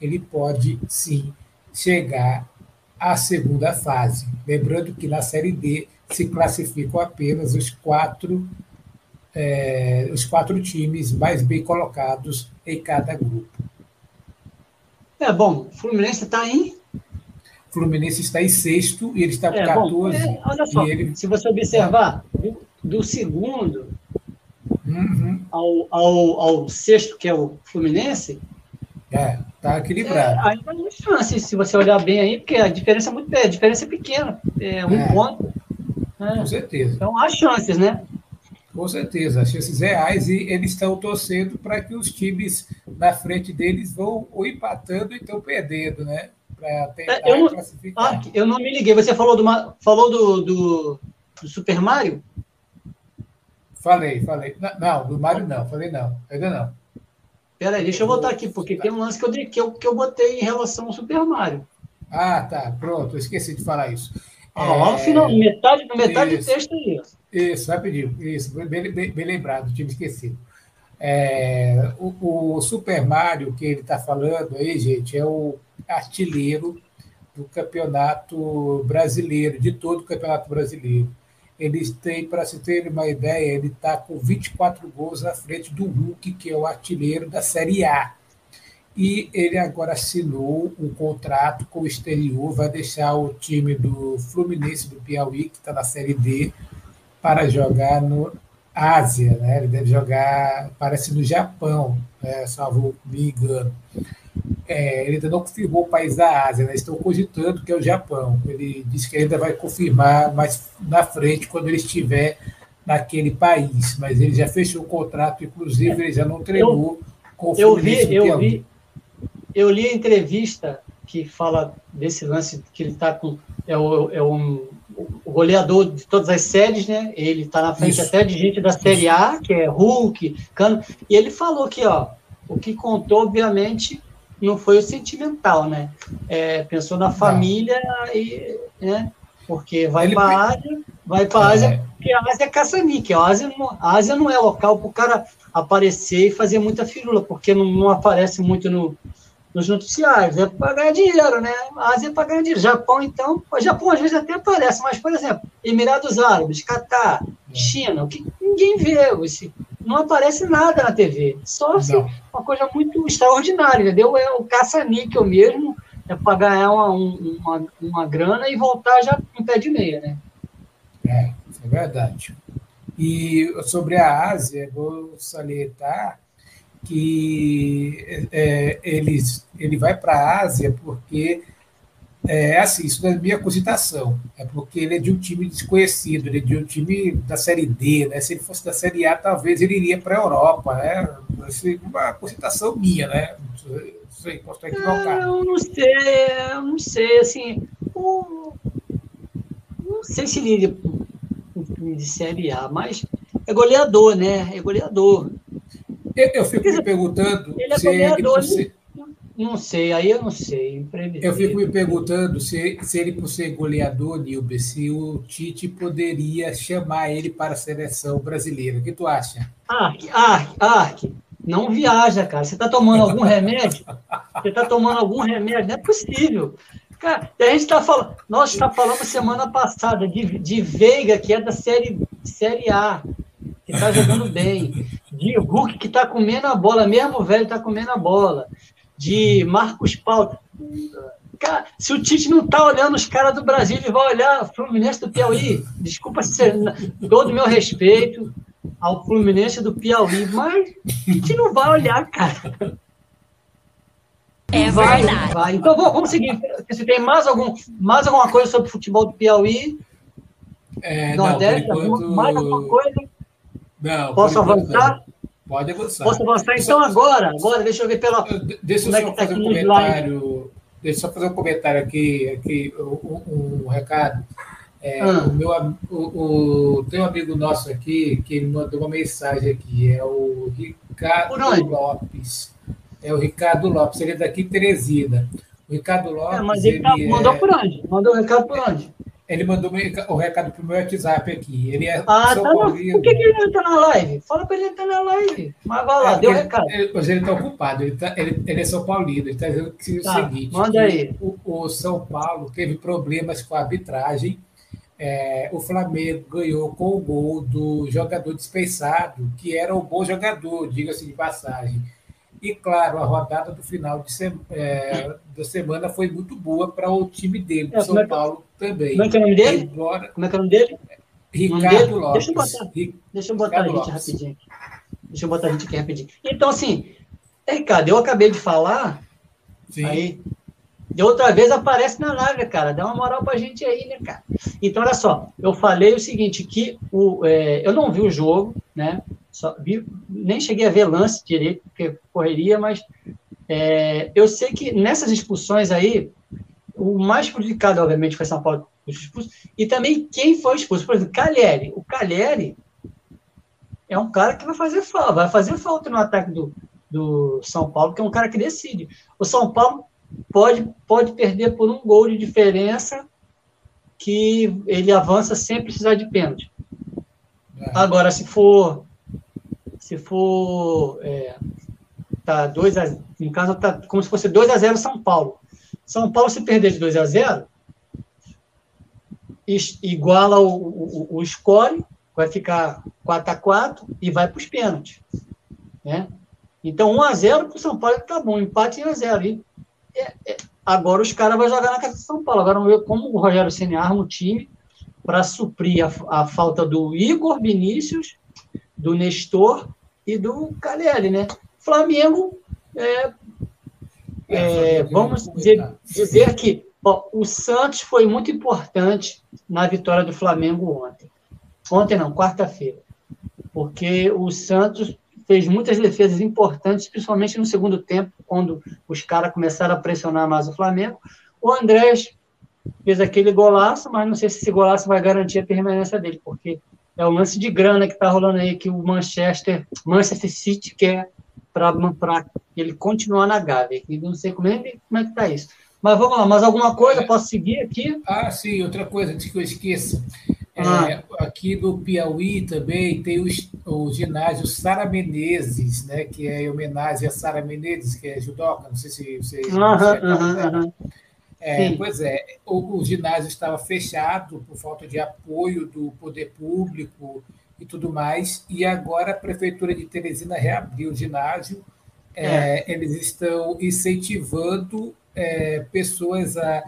ele pode sim chegar à segunda fase. Lembrando que na Série D se classificam apenas os quatro, é, os quatro times mais bem colocados em cada grupo. É bom, o Fluminense está em. Fluminense está em sexto e ele está com é, 14. Bom, é, olha só, ele... se você observar, do, do segundo uhum. ao, ao, ao sexto, que é o Fluminense. É, tá equilibrado. É, ainda tem chance, se você olhar bem aí, porque a diferença é muito a diferença é pequena. É um é. ponto. É. Com certeza. Então há chances, né? Com certeza, as chances reais, e eles estão torcendo para que os times na frente deles vão ou empatando e estão perdendo, né? Para tentar é, eu não, classificar. Ah, eu não me liguei. Você falou do, falou do, do, do Super Mario? Falei, falei. Não, do Mário não, falei não, ainda não. Peraí, deixa eu voltar aqui, porque tem um lance que eu, que, eu, que eu botei em relação ao Super Mario. Ah, tá, pronto, eu esqueci de falar isso. Ah, é... lá no final, metade, metade do texto aí. Isso, rapidinho, isso, bem, bem, bem lembrado, tinha esquecido. É, o, o, Super Mario que ele está falando aí, gente, é o artilheiro do campeonato brasileiro, de todo o campeonato brasileiro. Eles têm, para se ter uma ideia, ele está com 24 gols à frente do Hulk, que é o artilheiro da Série A. E ele agora assinou um contrato com o exterior, vai deixar o time do Fluminense do Piauí, que está na Série D, para jogar no Ásia. Né? Ele deve jogar, parece, no Japão, né? salvo me engano é, ele ainda não confirmou o país da Ásia, né? estão cogitando que é o Japão. Ele disse que ainda vai confirmar mais na frente, quando ele estiver naquele país. Mas ele já fechou o contrato, inclusive ele já não treinou eu, com o eu vi, eu vi, eu li a entrevista que fala desse lance que ele está com. É, o, é um, o goleador de todas as séries, né? Ele está na frente Isso. até de gente da Série A, que é Hulk, Cano. E ele falou que, ó, o que contou, obviamente, não foi o sentimental, né? É, pensou na família não. e, né? Porque vai para a Ásia, vai para a é. Ásia, porque a Ásia é caça-níquel. A Ásia, não, a Ásia não é local para o cara aparecer e fazer muita firula, porque não, não aparece muito no, nos noticiários. É para ganhar dinheiro, né? A Ásia é para ganhar dinheiro. Japão, então, o Japão às vezes até aparece, mas, por exemplo, Emirados Árabes, Catar, é. China, o que ninguém vê esse, não aparece nada na TV. Só assim, uma coisa muito extraordinária, entendeu? É o caça-níquel mesmo, é para ganhar uma, uma, uma grana e voltar já em pé de meia, né? É, é verdade. E sobre a Ásia, vou salientar que é, eles, ele vai para a Ásia porque é assim, isso não é minha cogitação. É porque ele é de um time desconhecido, ele é de um time da Série D, né? Se ele fosse da Série A, talvez ele iria para a Europa, né? Assim, uma cogitação minha, né? Não sei, posso estar equivocado. Eu não sei, eu não sei, assim. não sei se ele iria para um time de Série A, mas é goleador, né? É goleador. Eu, eu fico me perguntando ele é se goleador, ele, não sei, aí eu não sei. Eu fico me perguntando se, se ele, por ser goleador, Nilber, se o Tite poderia chamar ele para a seleção brasileira. O que tu acha? Ark, Ark, Ark, não viaja, cara. Você está tomando algum remédio? Você está tomando algum remédio? Não é possível. Cara, a gente está falando. Nós está falando semana passada de, de Veiga, que é da série, série A, que está jogando bem. De Hulk, que está comendo a bola, mesmo velho está comendo a bola de Marcos Paulo. Cara, se o Tite não tá olhando os caras do Brasil, ele vai olhar o Fluminense do Piauí. Desculpa ser todo o meu respeito ao Fluminense do Piauí, mas o Tite não vai olhar, cara. É vai, verdade. Vai. Então vamos seguir. Se tem mais, algum, mais alguma coisa sobre o futebol do Piauí? É, Nordeste, não, enquanto... mais alguma coisa? Não, Posso avançar? Pode avançar. Posso avançar então agora? Agora, deixa eu ver pela. Deixa eu é só tá fazer aqui um comentário. Deixa eu só fazer um comentário aqui, aqui um, um- recado. É, Ah. o meu, o, o- tem um amigo nosso aqui que ele mandou uma mensagem aqui, é o Ricardo? Lopes. É o Ricardo Lopes, ele é daqui de Teresina. O Ricardo Lopes, É, mas ele tá- ele, mandou é- por onde? Mandou o recado por onde? Ele mandou o recado para o meu WhatsApp aqui. Ele é Ah, São tá. Paulino. Por que, que ele não tá na live? Fala pra ele entrar na live. Mas vai lá, É, deu o recado. ele- Mas ele está ocupado, ele, tá- ele- ele é São Paulino, ele está dizendo que Tá, o seguinte: manda aí. O, o São Paulo teve problemas com a arbitragem. é, o Flamengo ganhou com o gol do jogador dispensado, que era um bom jogador, diga-se de passagem. E, claro, a rodada do final de se- é, da semana foi muito boa para o time dele, É, do São é Paulo também. Como é que é o nome dele? Embora Como é que é o nome dele? Ricardo dele? Lopes. Deixa eu botar. Deixa eu botar a gente Lopes. rapidinho. Deixa eu botar a gente aqui rapidinho. Então, assim, é, Ricardo, eu acabei de falar, Sim. aí, de outra vez aparece na live, cara. Dá uma moral pra gente aí, né, cara? Então, olha só, eu falei o seguinte, que o, é, eu não vi o jogo, né? Só vi, nem cheguei a ver lance direito, porque correria, mas é, eu sei que nessas expulsões aí, o mais prejudicado, obviamente, foi São Paulo e também quem foi expulso. Por exemplo, Calheri. O Calheri é um cara que vai fazer falta, vai fazer falta no ataque do, do São Paulo, que é um cara que decide. O São Paulo pode, pode perder por um gol de diferença que ele avança sem precisar de pênalti. É. Agora, se for se for é, tá 2 a, em casa tá como se fosse 2 a 0 São Paulo. São Paulo se perder de 2 a 0 is- iguala o, o, o score, vai ficar 4 a 4 e vai para os pênaltis, né? Então 1 a 0 para o São Paulo tá bom, empate em 1 a 0 e é- é- agora os caras vão jogar na casa do São Paulo. Agora vamos ver como o Rogério Ceni arma o time para suprir a, a falta do Igor Vinícius, do Nestor e do Caleri, né? Flamengo, é, é, vamos dizer, dizer que o Santos foi muito importante na vitória do Flamengo ontem. Ontem não, quarta-feira. Porque o Santos fez muitas defesas importantes, principalmente no segundo tempo, quando os caras começaram a pressionar mais o Flamengo. O Andrés fez aquele golaço, mas não sei se esse golaço vai garantir a permanência dele, porque é o lance de grana que está rolando aí que o Manchester, Manchester City quer para ele continuar na Gávea. E não sei como é, como é que está isso. Mas vamos lá, mais alguma coisa? Posso seguir aqui? Ah, sim, outra coisa, antes que eu esqueça. É, Ah. aqui do Piauí também tem o, o ginásio Sara Menezes, né, que é em homenagem a Sara Menezes, que é judoca, não sei se você... Aham, aham, aham. É, pois é, o, o ginásio estava fechado por falta de apoio do poder público e tudo mais, e agora a Prefeitura de Teresina reabriu o ginásio. É, Eles estão incentivando é, pessoas, a,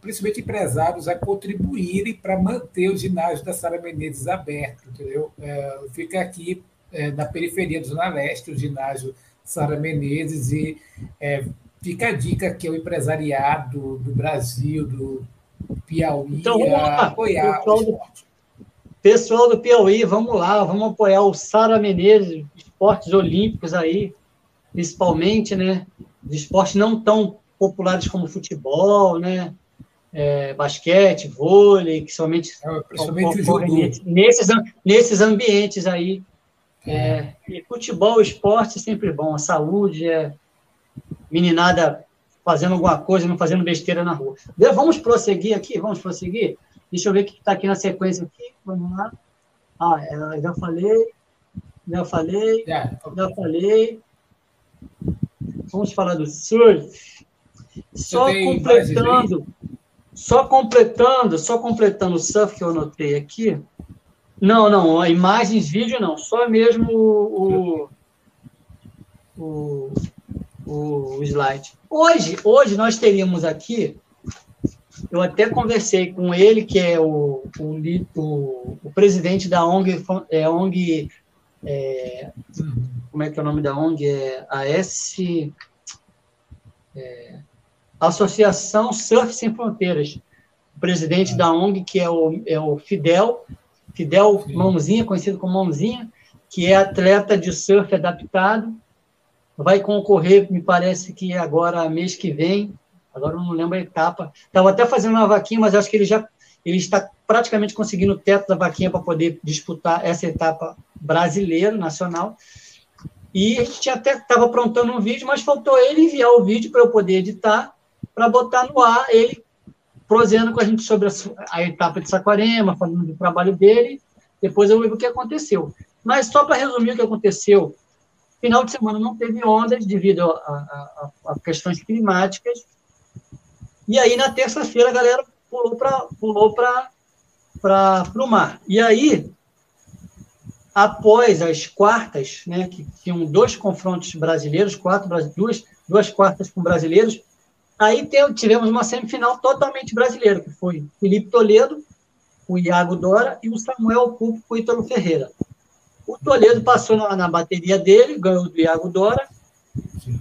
principalmente empresários, a contribuírem para manter o ginásio da Sara Menezes aberto, entendeu? É, fica aqui é, na periferia do Zona Leste, o ginásio Sara Menezes, e é, fica a dica que é o empresariado do Brasil, do Piauí, Então, vamos lá. apoiar Pessoal do-. Pessoal do Piauí, vamos lá, vamos apoiar o Sara Menezes, esportes olímpicos aí, principalmente, né? De esportes não tão populares como futebol, né? É, basquete, vôlei, que somente É, Principalmente nesses, am- nesses ambientes aí. É, e futebol, esporte é sempre bom, a saúde é meninada fazendo alguma coisa, não fazendo besteira na rua. Vamos prosseguir aqui, vamos prosseguir. Deixa eu ver o que está aqui na sequência aqui. Vamos lá. Ah, é, já falei, já falei, Já, já falei. Vamos falar do surf. Só completando, só completando, só completando o surf que eu anotei aqui. Não, não, imagens, vídeo não, só mesmo o, o, o, o slide. Hoje, hoje nós teríamos aqui, eu até conversei com ele, que é o, o, o, o presidente da ONG, é, ONG é, como é que é o nome da ONG? É a S. é, Associação Surf Sem Fronteiras. O presidente da ONG, que é o, é o Fidel, Fidel Sim. Mãozinha, conhecido como Mãozinha, que é atleta de surf adaptado, vai concorrer, me parece que agora, mês que vem, agora eu não lembro a etapa, estava até fazendo uma vaquinha, mas acho que ele já ele está praticamente conseguindo o teto da vaquinha para poder disputar essa etapa brasileira, nacional, e a gente até estava aprontando um vídeo, mas faltou ele enviar o vídeo para eu poder editar, para botar no ar ele prosendo com a gente sobre a, a, etapa de Saquarema, falando do trabalho dele, depois eu vi o que aconteceu. Mas só para resumir o que aconteceu, final de semana não teve ondas devido a, a, a questões climáticas, e aí na terça-feira a galera pulou para pulou o mar. E aí, após as quartas, né, que tinham dois confrontos brasileiros, quatro, duas, duas quartas com brasileiros, aí tivemos uma semifinal totalmente brasileira, que foi Felipe Toledo, o Iago Dora e o Samuel Pupo com o Ítalo Ferreira. O Toledo passou na, na, bateria dele, ganhou do Iago Dora,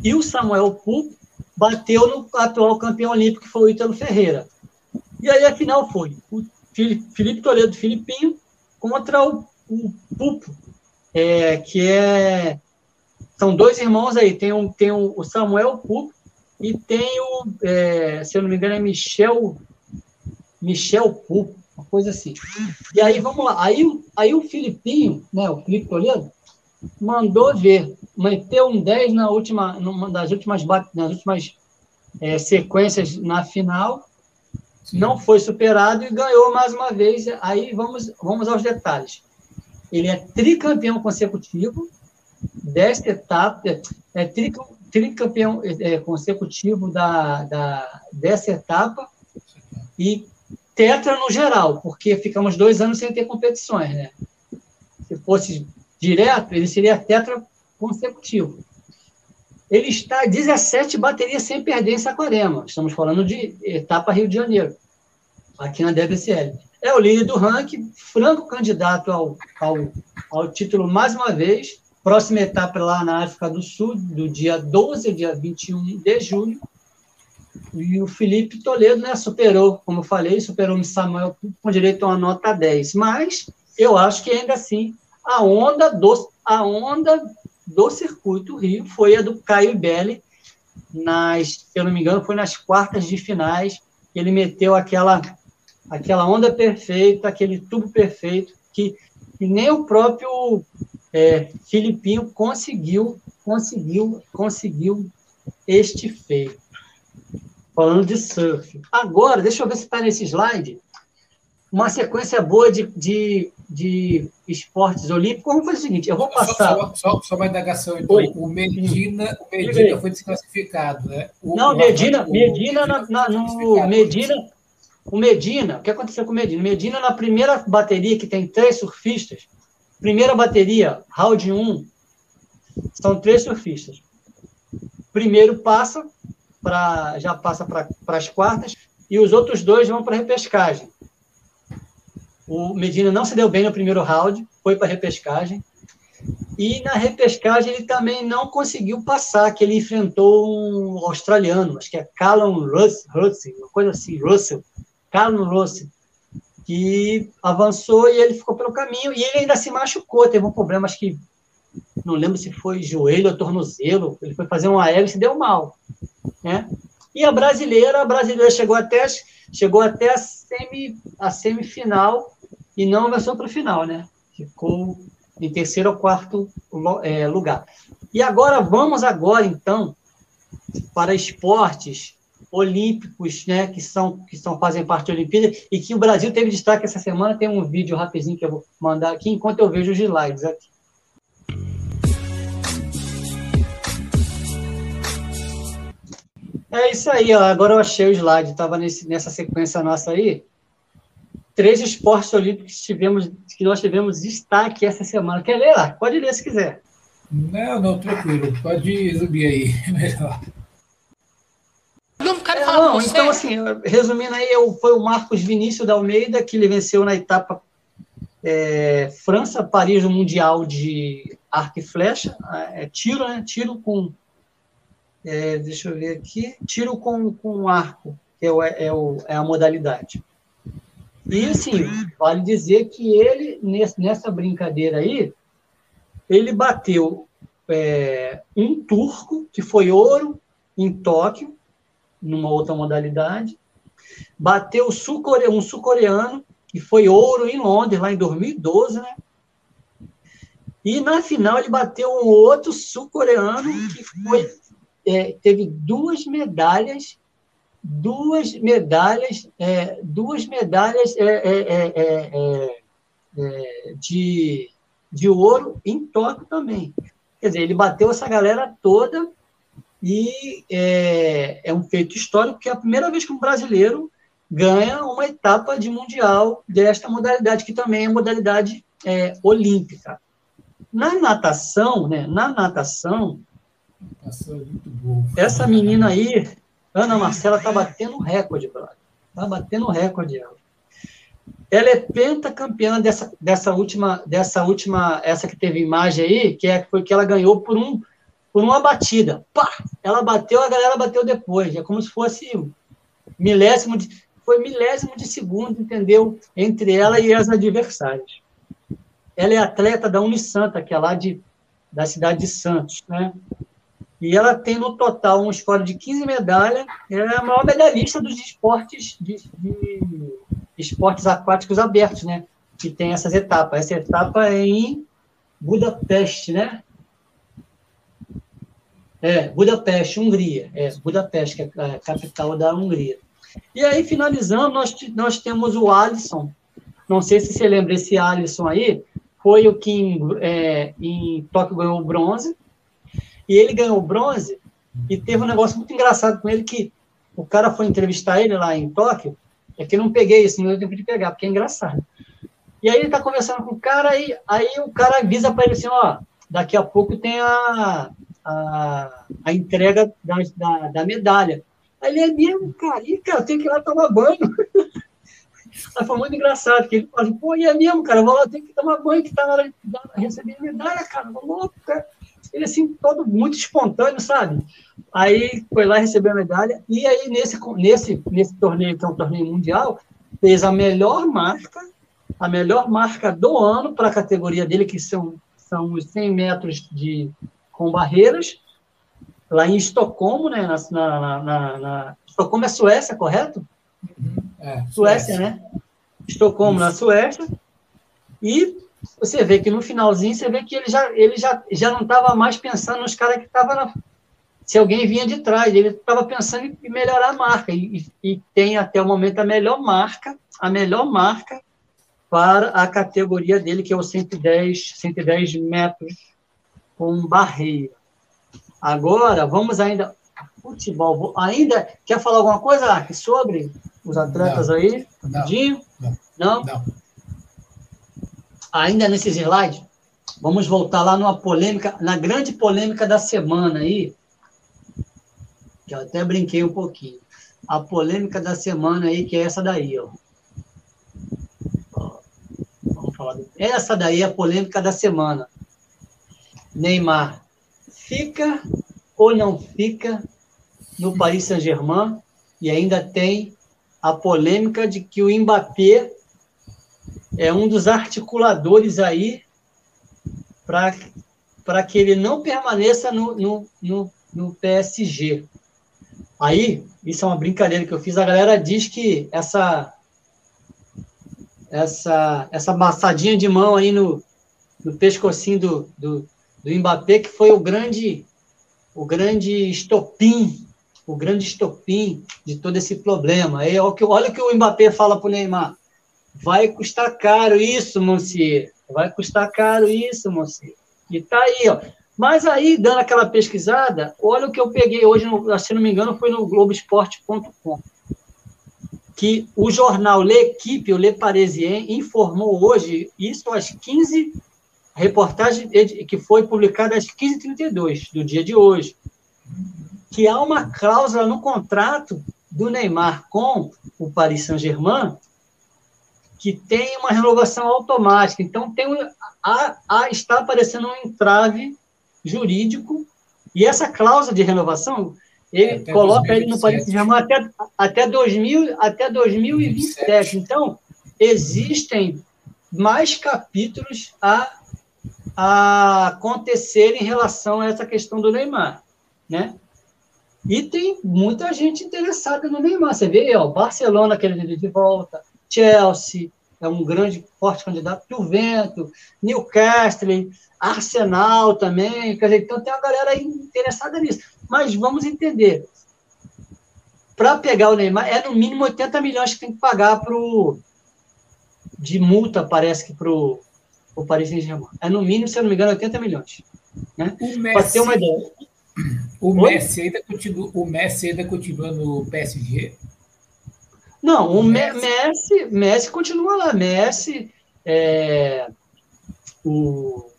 e o Samuel Pupo bateu no atual campeão olímpico, que foi o Ítalo Ferreira. E aí a final foi o Felipe Toledo Filipinho contra o o Pupo, é, que é. São dois irmãos aí, tem, um, tem o Samuel Pupo e tem o, é, se eu não me engano, é Michel, Michel Pupo, uma coisa assim. E aí, vamos lá, aí, aí o Filipinho, né, o Felipe Toledo, mandou ver, meteu um 10 na última, numa das últimas, nas últimas é, sequências na final, Sim. não foi superado e ganhou mais uma vez. Aí vamos, vamos aos detalhes. Ele é tricampeão consecutivo desta etapa, é tricampeão é, consecutivo da, da, dessa etapa e tetra no geral, porque ficamos dois anos sem ter competições, né? Se fosse direto, ele seria tetra consecutivo. Ele está 17 baterias sem perder em Saquarema. Estamos falando de etapa Rio de Janeiro, aqui na DBCL é o líder do ranking, franco candidato ao, ao, ao título mais uma vez. Próxima etapa lá na África do Sul, do dia 12 ao dia 21 de julho. E o Felipe Toledo né, superou, como eu falei, superou o Samuel com direito a uma nota 10. Mas eu acho que ainda assim a onda do, a onda do circuito Rio foi a do Caio Belli, nas, se eu não me engano, foi nas quartas de finais. Ele meteu aquela aquela onda perfeita, aquele tubo perfeito, que, que nem o próprio é, Filipinho conseguiu, conseguiu, conseguiu este feito. Falando de surf. Agora, deixa eu ver se está nesse slide. Uma sequência boa de, de, de esportes olímpicos. Vamos fazer o seguinte: eu vou passar. Só, só, só uma indagação, então. Oi. O Medina, o Medina foi desclassificado, né? O, Não, Medina, Medina, na, na, no, Medina, o Medina, o que aconteceu com o Medina? Medina, na primeira bateria, que tem três surfistas, primeira bateria, round 1, são três surfistas. Primeiro passa, pra, já passa para as quartas, e os outros dois vão para a repescagem. O Medina não se deu bem no primeiro round, foi para a repescagem. E na repescagem ele também não conseguiu passar, que ele enfrentou um australiano, acho que é Callum Russell, uma coisa assim, Russell, Carlos Rossi, que avançou e ele ficou pelo caminho e ele ainda se machucou, teve um problema, acho que não lembro se foi joelho ou tornozelo, ele foi fazer um aéreo e se deu mal, né? E a brasileira, a brasileira chegou até chegou até a, semi, a semifinal e não avançou para o final, né? Ficou em terceiro ou quarto é, lugar. E agora vamos agora então para esportes olímpicos, né, que são que são fazem parte da Olimpíada e que o Brasil teve destaque essa semana. Tem um vídeo rapidinho que eu vou mandar aqui enquanto eu vejo os slides aqui. É isso aí, ó. agora eu achei o slide, estava nessa sequência nossa aí. Três esportes olímpicos que, tivemos, que nós tivemos destaque essa semana. Quer ler lá? Pode ler se quiser. Não, não, tranquilo. Pode resumir aí, melhor. Não quero falar não, você. Então, assim, resumindo aí, foi o Marcos Vinícius da Almeida, que ele venceu na etapa é, França-Paris no Mundial de arco e flecha, é, tiro, né? Tiro com. É, deixa eu ver aqui. Tiro com, com arco, que é, o, é, o, é a modalidade. E, assim, vale dizer que ele, nessa brincadeira aí, ele bateu é, um turco, que foi ouro em Tóquio, numa outra modalidade, bateu um sul-coreano, que foi ouro em Londres, lá em 2012, né? E na final ele bateu um outro sul-coreano que foi, é, teve duas medalhas, duas medalhas, é, duas medalhas é, é, é, de, de ouro em Tóquio também. Quer dizer, ele bateu essa galera toda e é, é um feito histórico que é a primeira vez que um brasileiro ganha uma etapa de mundial desta modalidade, que também é modalidade é, olímpica. Na natação, né, na natação, essa menina aí, Ana Marcela, está batendo recorde, brother. Está batendo recorde ela. Ela é pentacampeã dessa, dessa última, dessa última, essa que teve imagem aí, que é foi que ela ganhou por um por uma batida. Pá! Ela bateu, a galera bateu depois. É como se fosse milésimo de, foi milésimo de segundo, entendeu? Entre ela e as adversárias. Ela é atleta da Unisanta, que é lá de, da cidade de Santos, né? E ela tem no total um score de 15 medalhas. Ela é a maior medalhista dos esportes de, de esportes aquáticos abertos, né? Que tem essas etapas. Essa etapa é em Budapeste, né? É, Budapeste, Hungria. É, Budapeste, que é a capital da Hungria. E aí, finalizando, nós, nós temos o Alisson. Não sei se você lembra, esse Alisson aí foi o que em, é, em Tóquio ganhou o bronze. E ele ganhou bronze e teve um negócio muito engraçado com ele que o cara foi entrevistar ele lá em Tóquio. É que eu não peguei isso, não deu tempo de pegar, porque é engraçado. E aí ele tá conversando com o cara e aí o cara avisa para ele assim, ó, daqui a pouco tem a, a, a entrega da, da, da, medalha. Aí ele é mesmo, cara, e, cara, eu tenho que ir lá tomar banho. Aí foi muito engraçado, que ele falou assim, pô, e é mesmo, cara, eu vou lá, tenho que tomar banho, que tá na hora de receber a medalha, cara, vou louco, cara. Ele, assim, todo muito espontâneo, sabe? Aí foi lá receber a medalha, e aí nesse, nesse, nesse torneio, que é um torneio mundial, fez a melhor marca, a melhor marca do ano para a categoria dele, que são, são os 100 metros de, com barreiras, lá em Estocolmo, né? Na, na, na, na... Estocolmo é Suécia, correto? Uhum. É, Suécia, Suécia, né? Estocolmo, Isso. na Suécia. E você vê que no finalzinho, você vê que ele já, ele já, já não estava mais pensando nos caras que estavam na. Se alguém vinha de trás, ele estava pensando em melhorar a marca. E, e tem até o momento a melhor marca, a melhor marca para a categoria dele, que é o 110, 110 metros com barreira. Agora, vamos ainda. Futebol. Ainda quer falar alguma coisa, Ark, sobre os atletas não, aí? Rapidinho? Não, não. não? Ainda nesse slide, vamos voltar lá numa polêmica, na grande polêmica da semana aí, que eu até brinquei um pouquinho. A polêmica da semana aí, que é essa daí, ó. Essa daí é a polêmica da semana. Neymar fica ou não fica no Paris Saint-Germain e ainda tem a polêmica de que o Mbappé é um dos articuladores aí para que ele não permaneça no, no, no, no PSG. Aí, isso é uma brincadeira que eu fiz, a galera diz que essa essa essa massadinha de mão aí no, no pescocinho do, do, do Mbappé, que foi o grande, o grande estopim, o grande estopim de todo esse problema. Aí, olha o que o Mbappé fala para o Neymar. Vai custar caro isso, Monsieur. Vai custar caro isso, Monsieur. E tá aí, ó. Mas aí, dando aquela pesquisada, olha o que eu peguei hoje, no, se não me engano, foi no Globoesporte.com. Que o jornal L'Equipe, o Le Parisien, informou hoje, isso às 15 reportagem que foi publicada às 15h32 do dia de hoje, que há uma cláusula no contrato do Neymar com o Paris Saint-Germain que tem uma renovação automática. Então, tem, a, a, está aparecendo um entrave jurídico, e essa cláusula de renovação, ele até coloca 2027. ele no Paris Saint-Germain até, até, 2000, até 2027. 27. Então, existem mais capítulos a a acontecer em relação a essa questão do Neymar, né? E tem muita gente interessada no Neymar. Você vê, ó, Barcelona querendo ele de volta, Chelsea é um grande, forte candidato, Juventus, Newcastle, Arsenal também. Quer dizer, então tem uma galera aí interessada nisso. Mas vamos entender. Para pegar o Neymar, é no mínimo 80 milhões que tem que pagar pro, de multa, parece que para o Paris Saint-Germain. É no mínimo, se eu não me engano, 80 milhões. Né? Para ter uma ideia. O Messi, ainda continua, o Messi ainda continua no PSG? Não, o Messi, Messi, Messi continua lá. Messi, é, o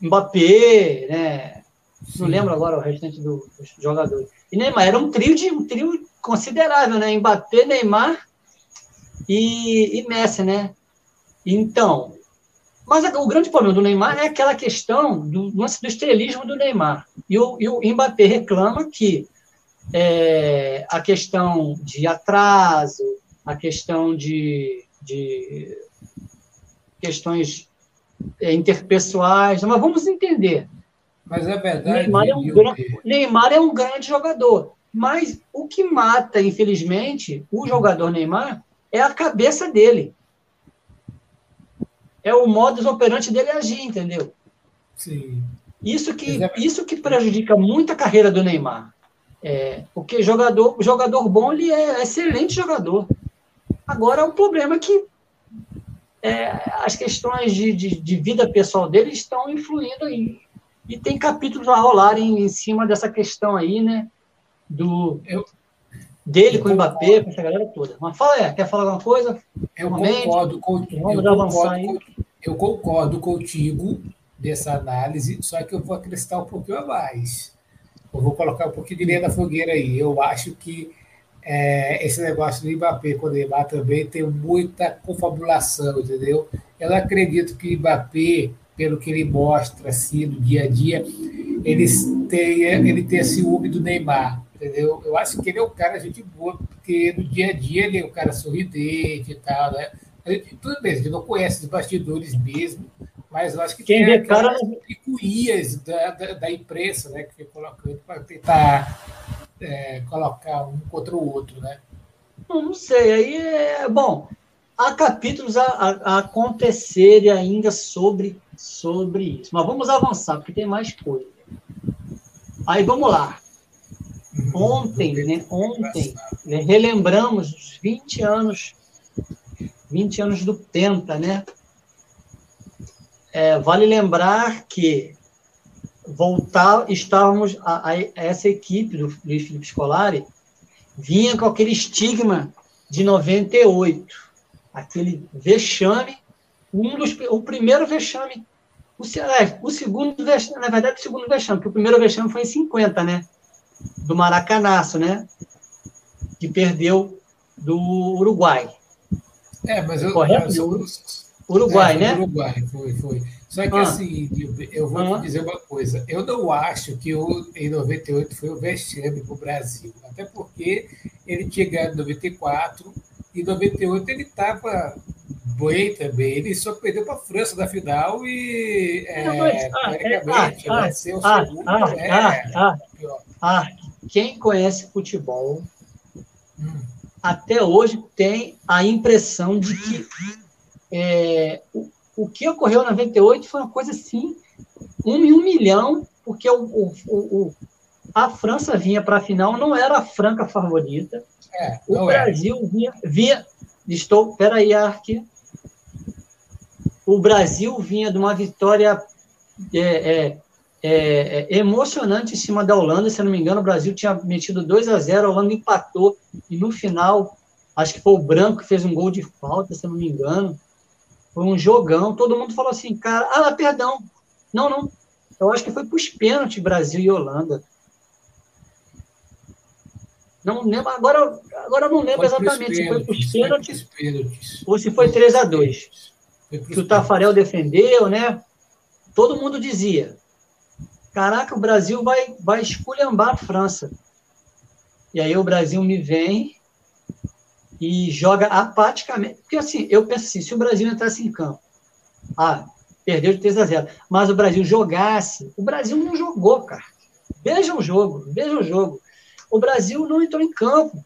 Mbappé, né? Não lembro agora o restante do, dos jogadores. E Neymar era um trio de um trio considerável, né? Mbappé, Neymar e, e Messi, né? Então, mas o grande problema do Neymar é aquela questão do, do estrelismo do Neymar. E o, e o Mbappé reclama que é, a questão de atraso, a questão de, de questões é, interpessoais, mas vamos entender. Mas é verdade. Neymar é, um grande, Neymar é um grande jogador. Mas o que mata, infelizmente, o jogador Neymar é a cabeça dele é o modus operandi dele agir, entendeu? Sim. Isso que, isso que prejudica muito a carreira do Neymar. É, porque jogador, jogador bom, ele é excelente jogador. Agora, o problema é que é, as questões de, de, de, vida pessoal dele estão influindo aí. E tem capítulos a rolarem em cima dessa questão aí, né? Do, eu, dele eu com o Mbappé, com essa galera toda. Mas fala, é, quer falar alguma coisa? Eu concordo, com, Vamos eu, concordo, eu concordo contigo dessa análise, só que eu vou acrescentar um pouquinho a mais. Eu vou colocar um pouquinho de linha na fogueira aí. Eu acho que é, esse negócio do Mbappé com o Neymar também tem muita confabulação, entendeu? Eu não acredito que o Mbappé, pelo que ele mostra assim, no dia a dia, ele tenha, ele tenha ciúme do Neymar entendeu? Eu acho que ele é um cara gente boa, porque no dia a dia ele é um cara sorridente e tal, né? Gente, tudo bem, a gente não conhece os bastidores mesmo, mas eu acho que Quem tem aquelas cara... picuinhas da, da, da, imprensa, né? Que foi colocando para tentar é, colocar um contra o outro, né? Não, não sei, aí é bom. Há capítulos a, a, a acontecerem ainda sobre, sobre isso. Mas vamos avançar, porque tem mais coisa. Aí vamos lá. Ontem, né, ontem, né, relembramos os 20 anos, 20 anos do Penta, né? É, vale lembrar que voltar, estávamos, a, a, essa equipe do Luiz Felipe Scolari vinha com aquele estigma de 98, aquele vexame, um dos, o primeiro vexame, o, é, o segundo vexame, na verdade, o segundo vexame, porque o primeiro vexame foi em 50, né? do Maracanaço, né? Que perdeu do Uruguai. É, mas eu. Correto? Eu, Uruguai, é, né? Uruguai, foi, foi. Só que ah. assim, eu vou ah. te dizer uma coisa. Eu não acho que o, em 98 foi o vexame para o Brasil. Até porque ele tinha ganhado em 94 e em 98 ele estava bem também. Ele só perdeu para a França na final e, é, ah, teoricamente, é, ah, vai ser o ah, segundo. Ah, é, ah, ah, ah, quem conhece futebol hum. até hoje tem a impressão de que é, o, o que ocorreu em 98 foi uma coisa assim, um em um milhão, porque o, o, o a França vinha para a final, não era a franca favorita. É, o Brasil é. vinha, vinha. Estou. Peraí, Ark. O Brasil vinha de uma vitória é, é, é, é, emocionante em cima da Holanda. Se não me engano, o Brasil tinha metido 2 a 0 a Holanda empatou, e no final, acho que foi o Branco que fez um gol de falta, se não me engano. Foi um jogão. Todo mundo falou assim, cara, ah, perdão. Não, não. Eu acho que foi para os pênaltis Brasil e Holanda. Não lembro, agora, agora eu não lembro exatamente se foi para os pênaltis, ou se foi 3 a 2 Que o Tafarel defendeu, né? Todo mundo dizia, Caraca, o Brasil vai, vai esculhambar a França. E aí o Brasil me vem e joga apaticamente. Porque assim, eu penso assim, se o Brasil entrasse em campo, ah, Perdeu de 3 a 0. Mas o Brasil jogasse. O Brasil não jogou, cara. Veja o jogo, veja o jogo. O Brasil não entrou em campo.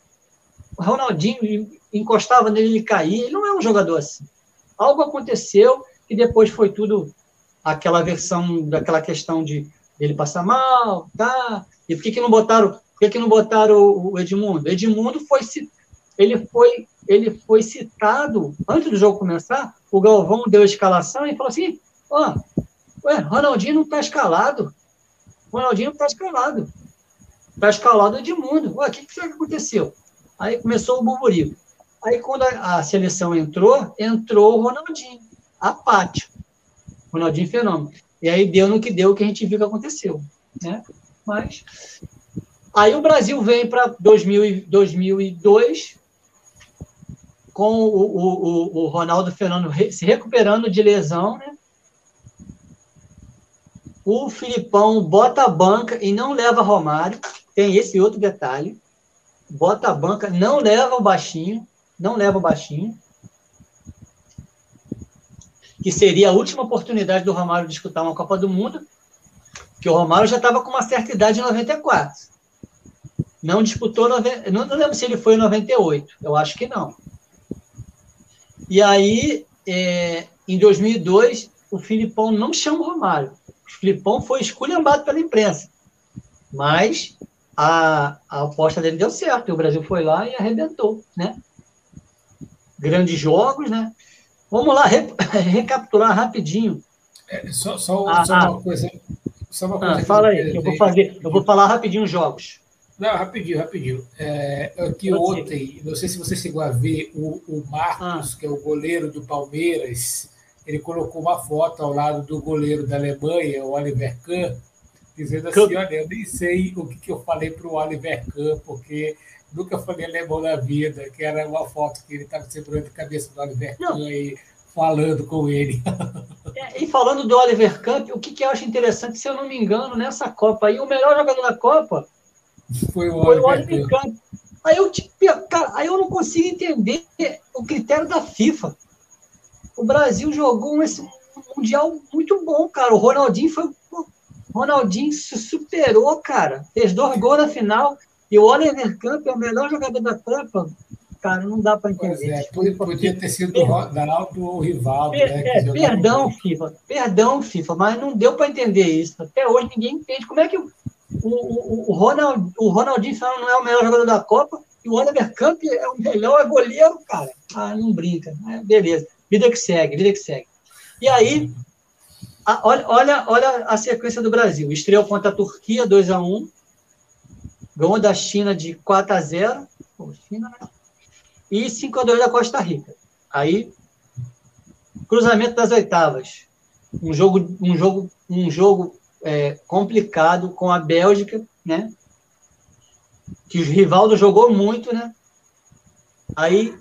O Ronaldinho encostava nele, ele caía. Ele não é um jogador assim. Algo aconteceu e depois foi tudo aquela versão daquela questão de ele passar mal, tá? E por que, que não botaram, por que, que não botaram o Edmundo? Edmundo foi ele foi ele foi citado antes do jogo começar. O Galvão deu a escalação e falou assim: ó, ué, Ronaldinho não está escalado. Ronaldinho está escalado. Está escalado o Edmundo. Ué, o que, que aconteceu? Aí começou o burburinho. Aí, quando a, a, seleção entrou, entrou o Ronaldinho, apático. Ronaldinho fenômeno. E aí deu no que deu, que a gente viu que aconteceu. Né? Mas. Aí o Brasil vem para 2002 com o, o, o, Ronaldo Fenômeno se recuperando de lesão, né? O Filipão bota a banca e não leva Romário. Tem esse outro detalhe. Bota a banca, não leva o baixinho não leva o baixinho, que seria a última oportunidade do Romário disputar uma Copa do Mundo, que o Romário já estava com uma certa idade em 94. Não disputou, não lembro se ele foi em 98, eu acho que não. E aí, é, em 2002, o Filipão não chama o Romário. O Filipão foi esculhambado pela imprensa. Mas a, a aposta dele deu certo. E o Brasil foi lá e arrebentou, né? grandes jogos, né? Vamos lá, re, recapitular rapidinho. É, só, só, ah, só, uma coisa. Só uma coisa ah, fala aí, eu vou fazer, eu vou falar rapidinho os jogos. Não, rapidinho, rapidinho. É, que ontem, não sei se você chegou a ver, o, o Marcos, ah. que é o goleiro do Palmeiras, ele colocou uma foto ao lado do goleiro da Alemanha, o Oliver Kahn, dizendo assim: olha, eu nem sei o que, que eu falei para o Oliver Kahn, porque nunca falei alemão na vida, que era uma foto que ele estava segurando a cabeça do Oliver Kahn e falando com ele. É, e falando do Oliver Kahn, o que, que eu acho interessante, se eu não me engano, nessa Copa aí, o melhor jogador da Copa foi o foi Oliver, Oliver Kahn. Aí eu, cara, aí eu não consigo entender o critério da FIFA. O Brasil jogou um, mundial muito bom, cara. O Ronaldinho foi. O Ronaldinho se superou, cara. Fez dois gols na final. E o Oliver Camp é o melhor jogador da Copa. Cara, não dá para entender. É, podia ter sido o Ronaldo ou o Rivaldo. Per, né, é, perdão, FIFA. Perdão, FIFA, mas não deu para entender isso. Até hoje ninguém entende. Como é que o, o, o, Ronald, o Ronaldinho não é o melhor jogador da Copa e o Oliver Camp é o melhor goleiro, cara? Ah, não brinca. É, beleza. Vida que segue, vida que segue. E aí, a, olha, olha, olha a sequência do Brasil. Estreou contra a Turquia, 2 a 1 Ganhou da China de 4 a 0. Pô, China, né? E 5 a 2 da Costa Rica. Aí, cruzamento das oitavas. Um jogo, um jogo, um jogo é, complicado com a Bélgica, né? Que o Rivaldo jogou muito, né? Aí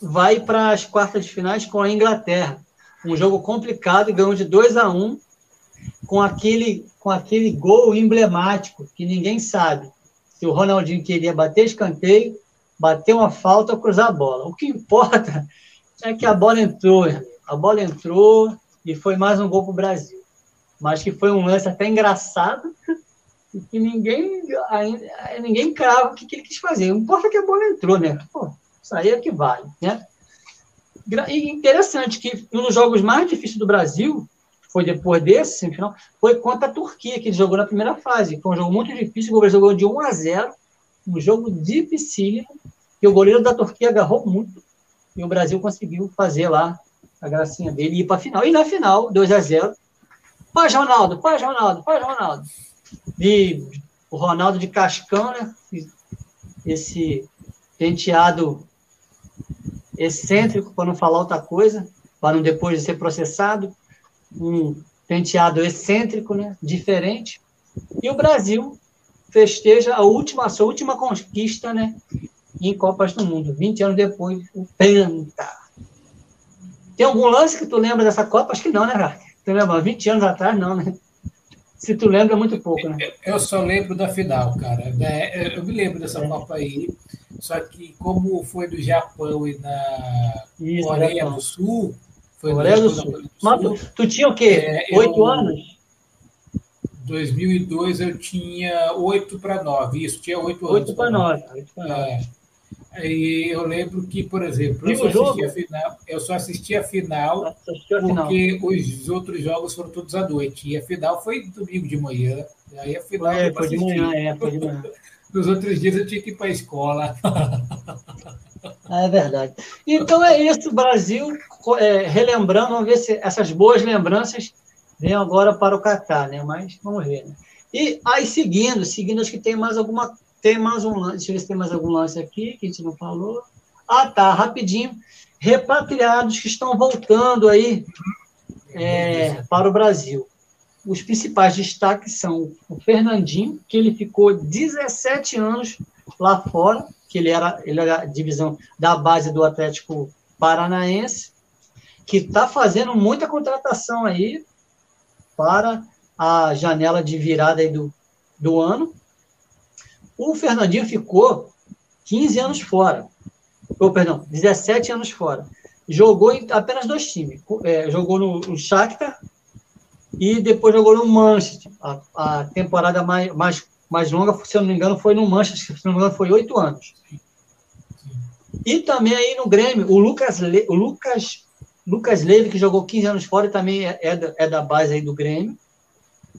vai para as quartas de finais com a Inglaterra. Um jogo complicado, ganhou de 2 a 1 com aquele, com aquele gol emblemático que ninguém sabe se o Ronaldinho queria bater escanteio, bater uma falta ou cruzar a bola. O que importa é que a bola entrou, a bola entrou e foi mais um gol para o Brasil. Mas que foi um lance até engraçado e que ninguém, ninguém crava o que, ele quis fazer. O importa que a bola entrou, né? Pô, isso aí é que vale, né? E interessante que um dos jogos mais difíceis do Brasil foi depois desse semifinal, foi contra a Turquia, que ele jogou na primeira fase. Foi um jogo muito difícil, o Brasil jogou de 1 a 0, um jogo dificílimo, que o goleiro da Turquia agarrou muito, e o Brasil conseguiu fazer lá a gracinha dele e ir para a final. E na final, 2 a 0 faz Ronaldo, faz Ronaldo, faz Ronaldo. E o Ronaldo de Cascão, né? Esse penteado excêntrico, para não falar outra coisa, para não depois de ser processado um penteado excêntrico, né, diferente. E o Brasil festeja a última, a sua última conquista, né, em Copas do Mundo, 20 anos depois, o Penta. Tem algum lance que tu lembra dessa Copa? Acho que não, né, cara? Tu lembra? 20 anos atrás, não, né? Se tu lembra, é muito pouco, né? Eu só lembro da final, cara. É, eu me lembro dessa é. Copa aí, só que como foi do Japão e na Isso, Coreia do Sul, Foi Coreia do Sul. Mas tu, tu tinha o quê? É, Oito eu- anos? 2002 eu tinha 8 para 9, isso, tinha 8 anos. Oito para nove. Oito para nove. É. Aí eu lembro que, por exemplo, E eu só, jogo? assisti a final, eu só assisti a final a final. porque os outros jogos foram todos à noite. E a final foi domingo de manhã. Aí a final É, foi de manhã, é, foi de manhã. Nos outros dias eu tinha que ir para a escola. Ah, É verdade. Então é isso, Brasil, é, relembrando, vamos ver se essas boas lembranças vêm agora para o Catar, né? Mas vamos ver. Né? E aí, seguindo, seguindo, acho que tem mais alguma. Tem mais um lance. Deixa eu ver se tem mais algum lance aqui que a gente não falou. Ah, tá, rapidinho. Repatriados que estão voltando aí é, para o Brasil. Os principais destaques são o Fernandinho, que ele ficou 17 anos lá fora, que ele era, ele era divisão da base do Atlético Paranaense, que está fazendo muita contratação aí para a janela de virada aí do, do ano. O Fernandinho ficou 15 anos fora. Ou, perdão, 17 anos fora. Jogou em apenas dois times. É, jogou no, no Shakhtar e depois jogou no Manchester. A, a temporada mais, mais, mais longa, se eu não me engano, foi no Manchester, se não me engano, foi oito anos. E também aí no Grêmio, o Lucas, Le, o Lucas, Lucas Leiva, que jogou 15 anos fora, e também é, é, da, é da base aí do Grêmio.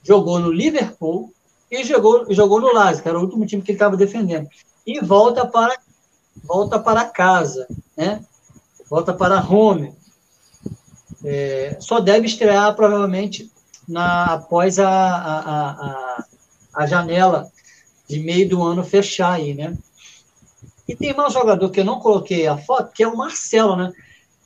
Jogou no Liverpool e jogou, jogou no Lazio, que era o último time que ele estava defendendo. E volta para, volta para casa, né? Volta para home. É, só deve estrear provavelmente na, após a, a, a, a, janela de meio do ano fechar aí, né? E tem mais um jogador que eu não coloquei a foto, que é o Marcelo, né?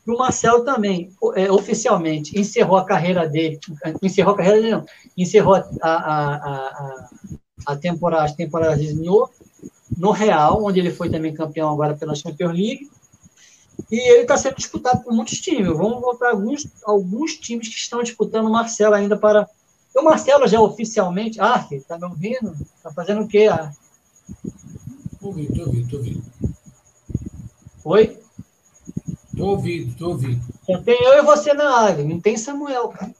E o Marcelo também, é, oficialmente, encerrou a carreira dele, encerrou a carreira dele, não, encerrou a, a, a, a temporada, as temporadas no, no Real, onde ele foi também campeão agora pela Champions League, e ele está sendo disputado por muitos times. Vamos voltar alguns, alguns times que estão disputando o Marcelo ainda para. O Marcelo já oficialmente. Ah, está me ouvindo? Está fazendo o quê? Ah. Tô ouvindo, tô ouvindo, tô ouvindo. Oi? Tô ouvindo, tô ouvindo. Só tem eu e você na área, não tem Samuel, cara.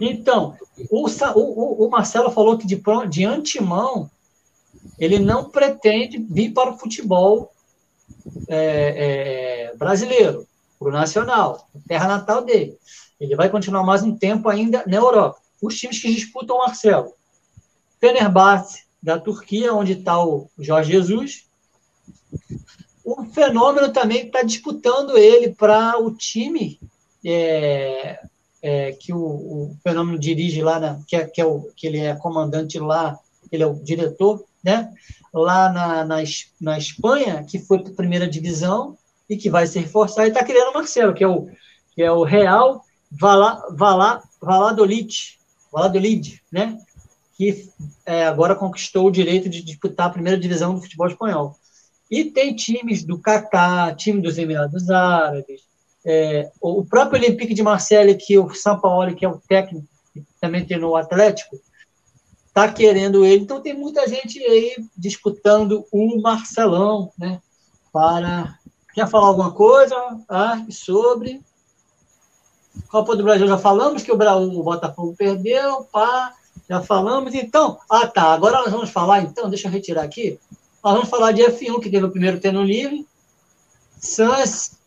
Então, o, o, o Marcelo falou que de, de antemão ele não pretende vir para o futebol é, é, brasileiro, para o nacional, terra natal dele. Ele vai continuar mais um tempo ainda na Europa. Os times que disputam o Marcelo. Fenerbahçe, da Turquia, onde está o Jorge Jesus. O Fenômeno também está disputando ele para o time é, é, que o, o, Fenômeno dirige lá, na, que, é, que, é o, que ele é comandante lá, ele é o diretor, né? lá na, na, na Espanha, que foi para a primeira divisão e que vai se reforçar, e está criando o Marcelo, que é o, que é o Real Vala, Vala, Valladolid, né? que é, agora conquistou o direito de disputar a primeira divisão do futebol espanhol. E tem times do Catar, time dos Emirados Árabes, é, o próprio Olympique de Marseille, que o São Paulo, que é o técnico, que também treinou o Atlético, está querendo ele. Então tem muita gente aí disputando o Marcelão, né? Para. Quer falar alguma coisa ah, sobre? Copa do Brasil já falamos que o, o Botafogo perdeu, pá, já falamos. Então, ah tá, agora nós vamos falar, então, deixa eu retirar aqui. Nós vamos falar de F1, que teve o primeiro treino livre. Sans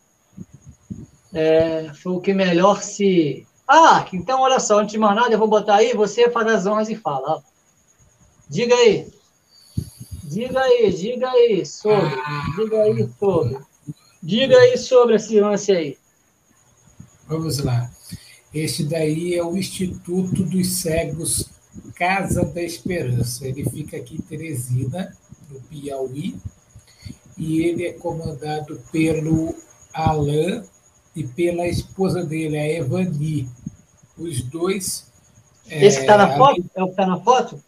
é, foi o que melhor se. Ah, então olha só, antes de mais nada, eu vou botar aí, você faz as honras e fala. Diga aí. Diga aí, diga aí sobre. Diga aí sobre. Diga aí sobre esse lance aí. Vamos lá. Este daí é o Instituto dos Cegos Casa da Esperança. Ele fica aqui em Teresina, no Piauí, e ele é comandado pelo Alain e pela esposa dele, a Evani. Os dois. Esse que está na foto? É o que está na foto?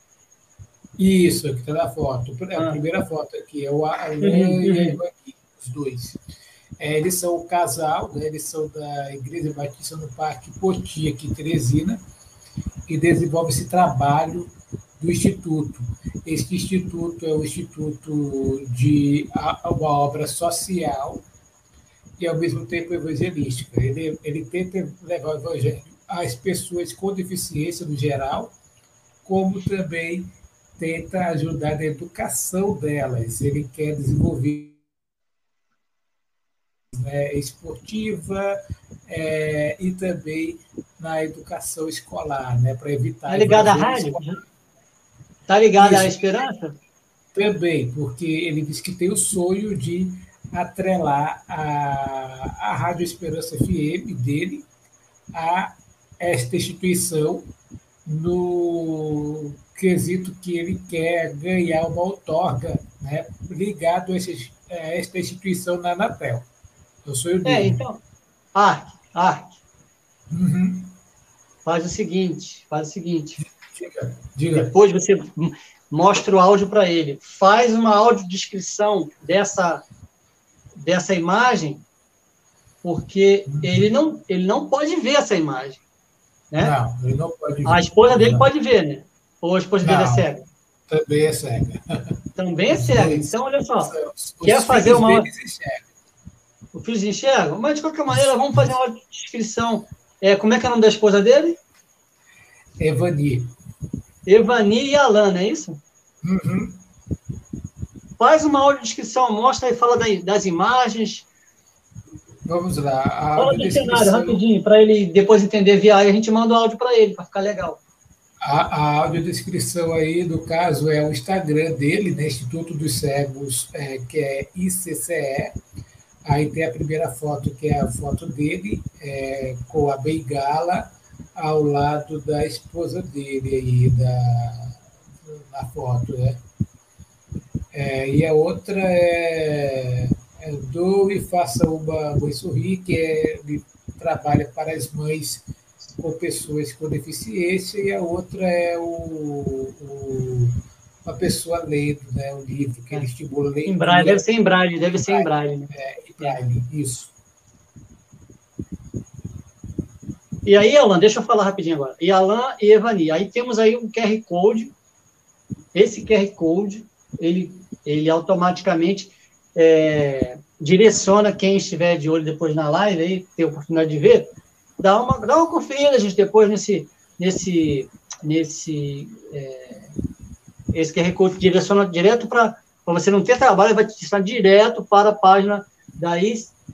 Isso, que está na foto. É a ah. primeira foto aqui, é o Alain uhum, e a Evani, os dois. É, eles são o casal, né, eles são da Igreja Batista no Parque Poti, aqui em Teresina, e desenvolve esse trabalho do Instituto. Este Instituto é o Instituto de uma obra social e, ao mesmo tempo, evangelística. Ele, ele tenta levar o evangelho às pessoas com deficiência no geral, como também tenta ajudar na educação delas. Ele quer desenvolver né, esportiva é, e também na educação escolar, né, para evitar. Está ligado à rádio? Está ligado à esperança? Também, porque ele diz que tem o sonho de atrelar a, a Rádio Esperança FM dele a esta instituição no quesito que ele quer ganhar uma outorga né, ligado a, esses, a esta instituição na Anatel. Eu sou o É, então, arte, arte. Uhum. Faz o seguinte, faz o seguinte. Diga, diga. Depois você mostra o áudio para ele. Faz uma audiodescrição dessa, dessa imagem, porque ele, não, ele não pode ver essa imagem. Né? Não, ele não pode ver. A esposa dele não. pode ver, né? Ou a esposa não, dele é cega? Também é cega. Também é cega. Então, olha só. Os quer fazer uma. O filho enxerga? Mas, de qualquer maneira, vamos fazer uma descrição. É, como é que é o nome da esposa dele? Evani. Evani e Alana, é isso? Uhum. Faz uma audiodescrição, mostra e fala das imagens. Vamos lá. Fala do cenário, rapidinho, para ele depois entender via aí, a gente manda o áudio para ele, para ficar legal. A, a audiodescrição aí, do caso, é o Instagram dele, né, Instituto dos Cegos, é, que é ICCE. Aí tem a primeira foto, que é a foto dele, é, com a bengala ao lado da esposa dele aí, da, na foto, né? É, e a outra é, é Doe Faça uma Mãe Sorrir, que é, trabalha para as mães com pessoas com deficiência, e a outra é o, o uma pessoa lendo né, um livro que ele estimula a Em braille, deve ser em braille, deve ser em braille. Né? É, em braille, isso. E aí, Alan, deixa eu falar rapidinho agora. E Alan e Evani. Aí temos aí um QR Code. Esse QR Code, ele, ele automaticamente é, direciona quem estiver de olho depois na live, aí, ter oportunidade de ver, dá uma, dá uma conferida, gente, depois nesse, nesse, nesse é, esse QR Code direciona direto para você não ter trabalho, vai te direcionar direto para a página da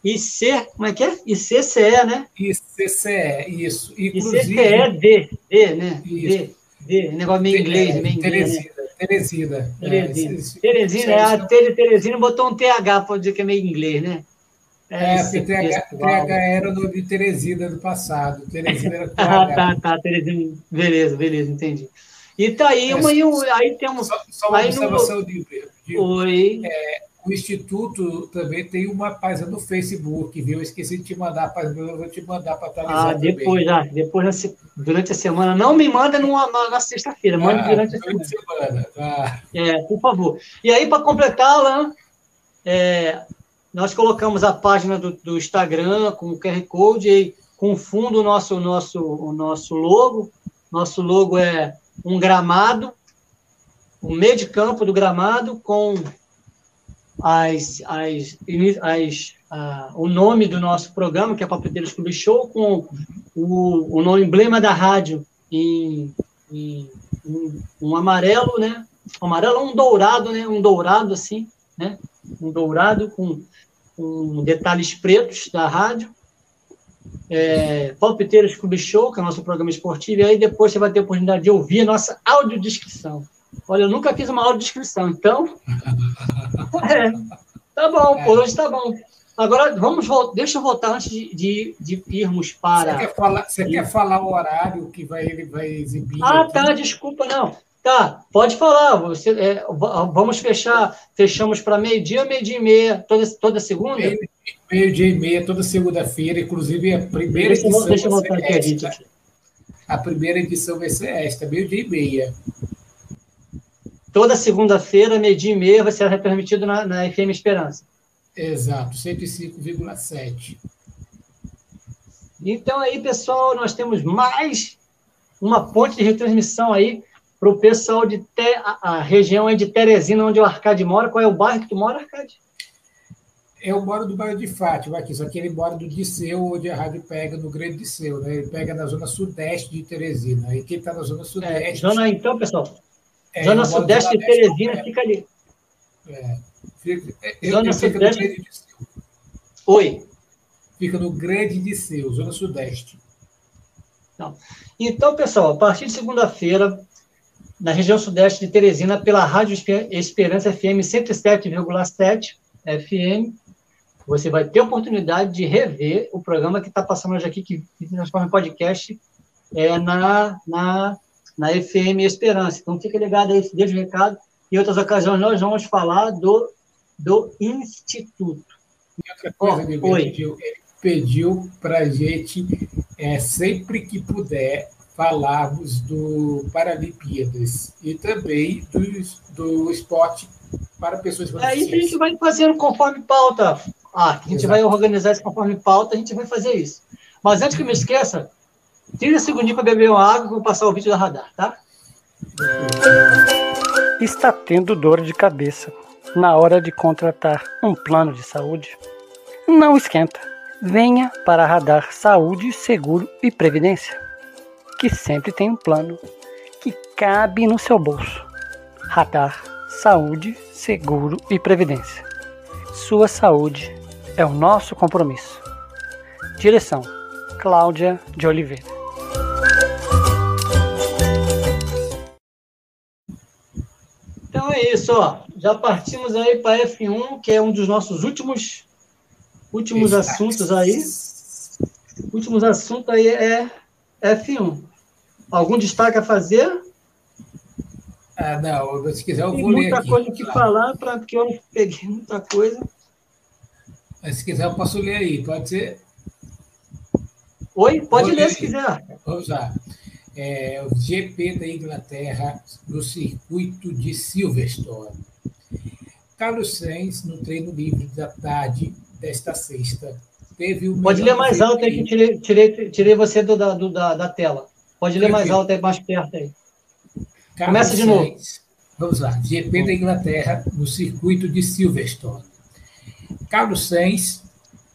IC, como é que é? ICCE, né? ICCE, isso. Inclusive, ICCE D, D, né? Isso. D, D, negócio meio inglês, meio inglês. Né? Teresina. Teresina. É, Teresina, é, a Teresina botou um TH para dizer que é meio inglês, né? É, é porque TH, TH era no de Teresina do passado. Teresina era Ah, tá, tá, Teresina. Beleza, beleza, entendi. E tá aí, é, uma, só, aí temos. Só, só uma observação, no... de, de, Oi. É, o Instituto também tem uma página no Facebook, viu? Eu esqueci de te mandar a página, eu vou te mandar para atualizar. Ah, depois, já, depois durante a semana. Não me manda numa, na sexta-feira, manda ah, durante a semana. semana tá. É, por favor. E aí, para completar, Alan, é, nós colocamos a página do, do Instagram com o QR Code e com fundo o nosso, nosso, o nosso logo. Nosso logo é um gramado, o meio de campo do gramado com as, as, as, a, o nome do nosso programa, que é Palpiteiros Clube Show, com o, o emblema da rádio em, em, em, um amarelo, né? Um amarelo, um dourado, né? Um dourado assim, né? Um dourado com, com detalhes pretos da rádio é, Palpiteiros Clube Show, que é o nosso programa esportivo, e aí depois você vai ter a oportunidade de ouvir a nossa audiodescrição. Olha, eu nunca fiz uma audiodescrição, então. É, tá bom, por hoje tá bom. Agora, vamos deixa eu voltar antes de, de, de irmos para. Você, quer falar, você quer falar o horário que vai, ele vai exibir? Ah, aqui? tá, desculpa, não. Tá, pode falar. Você, é, vamos fechar. Fechamos para meio-dia, meio-dia e meia, toda, toda segunda? Meio, meio-dia e meia, toda segunda-feira. Inclusive, a primeira deixa, edição. Deixa eu voltar aqui a A primeira edição vai ser esta, meio-dia e meia. Toda segunda-feira, meio-dia e meia, vai ser retransmitido na, na FM Esperança. Exato, 105,7. Então, aí, pessoal, nós temos mais uma ponte de retransmissão aí para o pessoal de te, a, a região de Teresina, onde o Arcade mora. Qual é o bairro que tu mora, Arcade? eu moro do bairro de Fátima aqui, só que ele mora do Disseu, onde a rádio pega no Grande Disseu, né? Ele pega na zona sudeste de Teresina. E quem está na zona É, sudeste. zona, então, pessoal, é, zona sudeste de Teresina fica ali. É, fica, é, Zona sudeste-. Oi. Fica no Grande Disseu, zona sudeste. Então, pessoal, a partir de segunda-feira, na região sudeste de Teresina, pela Rádio Espe- Esperança FM 107,7 FM, você vai ter a oportunidade de rever o programa que está passando hoje aqui, que que se transforma em podcast, é, na, na, na FM Esperança. Então, fica ligado aí, deixa o recado. Em outras ocasiões, nós vamos falar do, do Instituto. E outra coisa, oi. ele pediu, ele pediu para a gente, é, sempre que puder, falarmos do Paralimpíadas e também do, do esporte para pessoas com É isso que a gente deficiência. vai fazendo conforme pauta. Ah, a gente Exato. vai organizar isso conforme pauta, a gente vai fazer isso. Mas antes que eu me esqueça, tira um segundinho para beber uma água e vou passar o vídeo da radar, tá? Está tendo dor de cabeça na hora de contratar um plano de saúde? Não esquenta. Venha para a Radar Saúde, Seguro e Previdência, que sempre tem um plano que cabe no seu bolso. Radar Saúde, Seguro e Previdência. Sua saúde é o nosso compromisso. Direção: Cláudia de Oliveira. Então é isso, ó. Já partimos aí para F1, que é um dos nossos últimos últimos Exato. assuntos aí. Últimos assuntos aí é F1. Algum destaque a fazer? Ah, não, se quiser eu Tem vou ler muita aqui. coisa que falar, pra, porque eu peguei muita coisa. Mas se quiser eu posso ler aí, pode ser? Oi? Pode ler ler se quiser. Vamos lá. É, o GP da Inglaterra no circuito de Silverstone. Carlos Sainz, no treino livre da tarde desta sexta, teve o Pode ler mais alto aí que tirei, tirei, tirei você do, da, do- da, da tela. Pode ler mais alto aí, mais perto aí. Carlos Começa de novo. Sainz. Vamos lá. GP da Inglaterra no circuito de Silverstone. Carlos Sainz,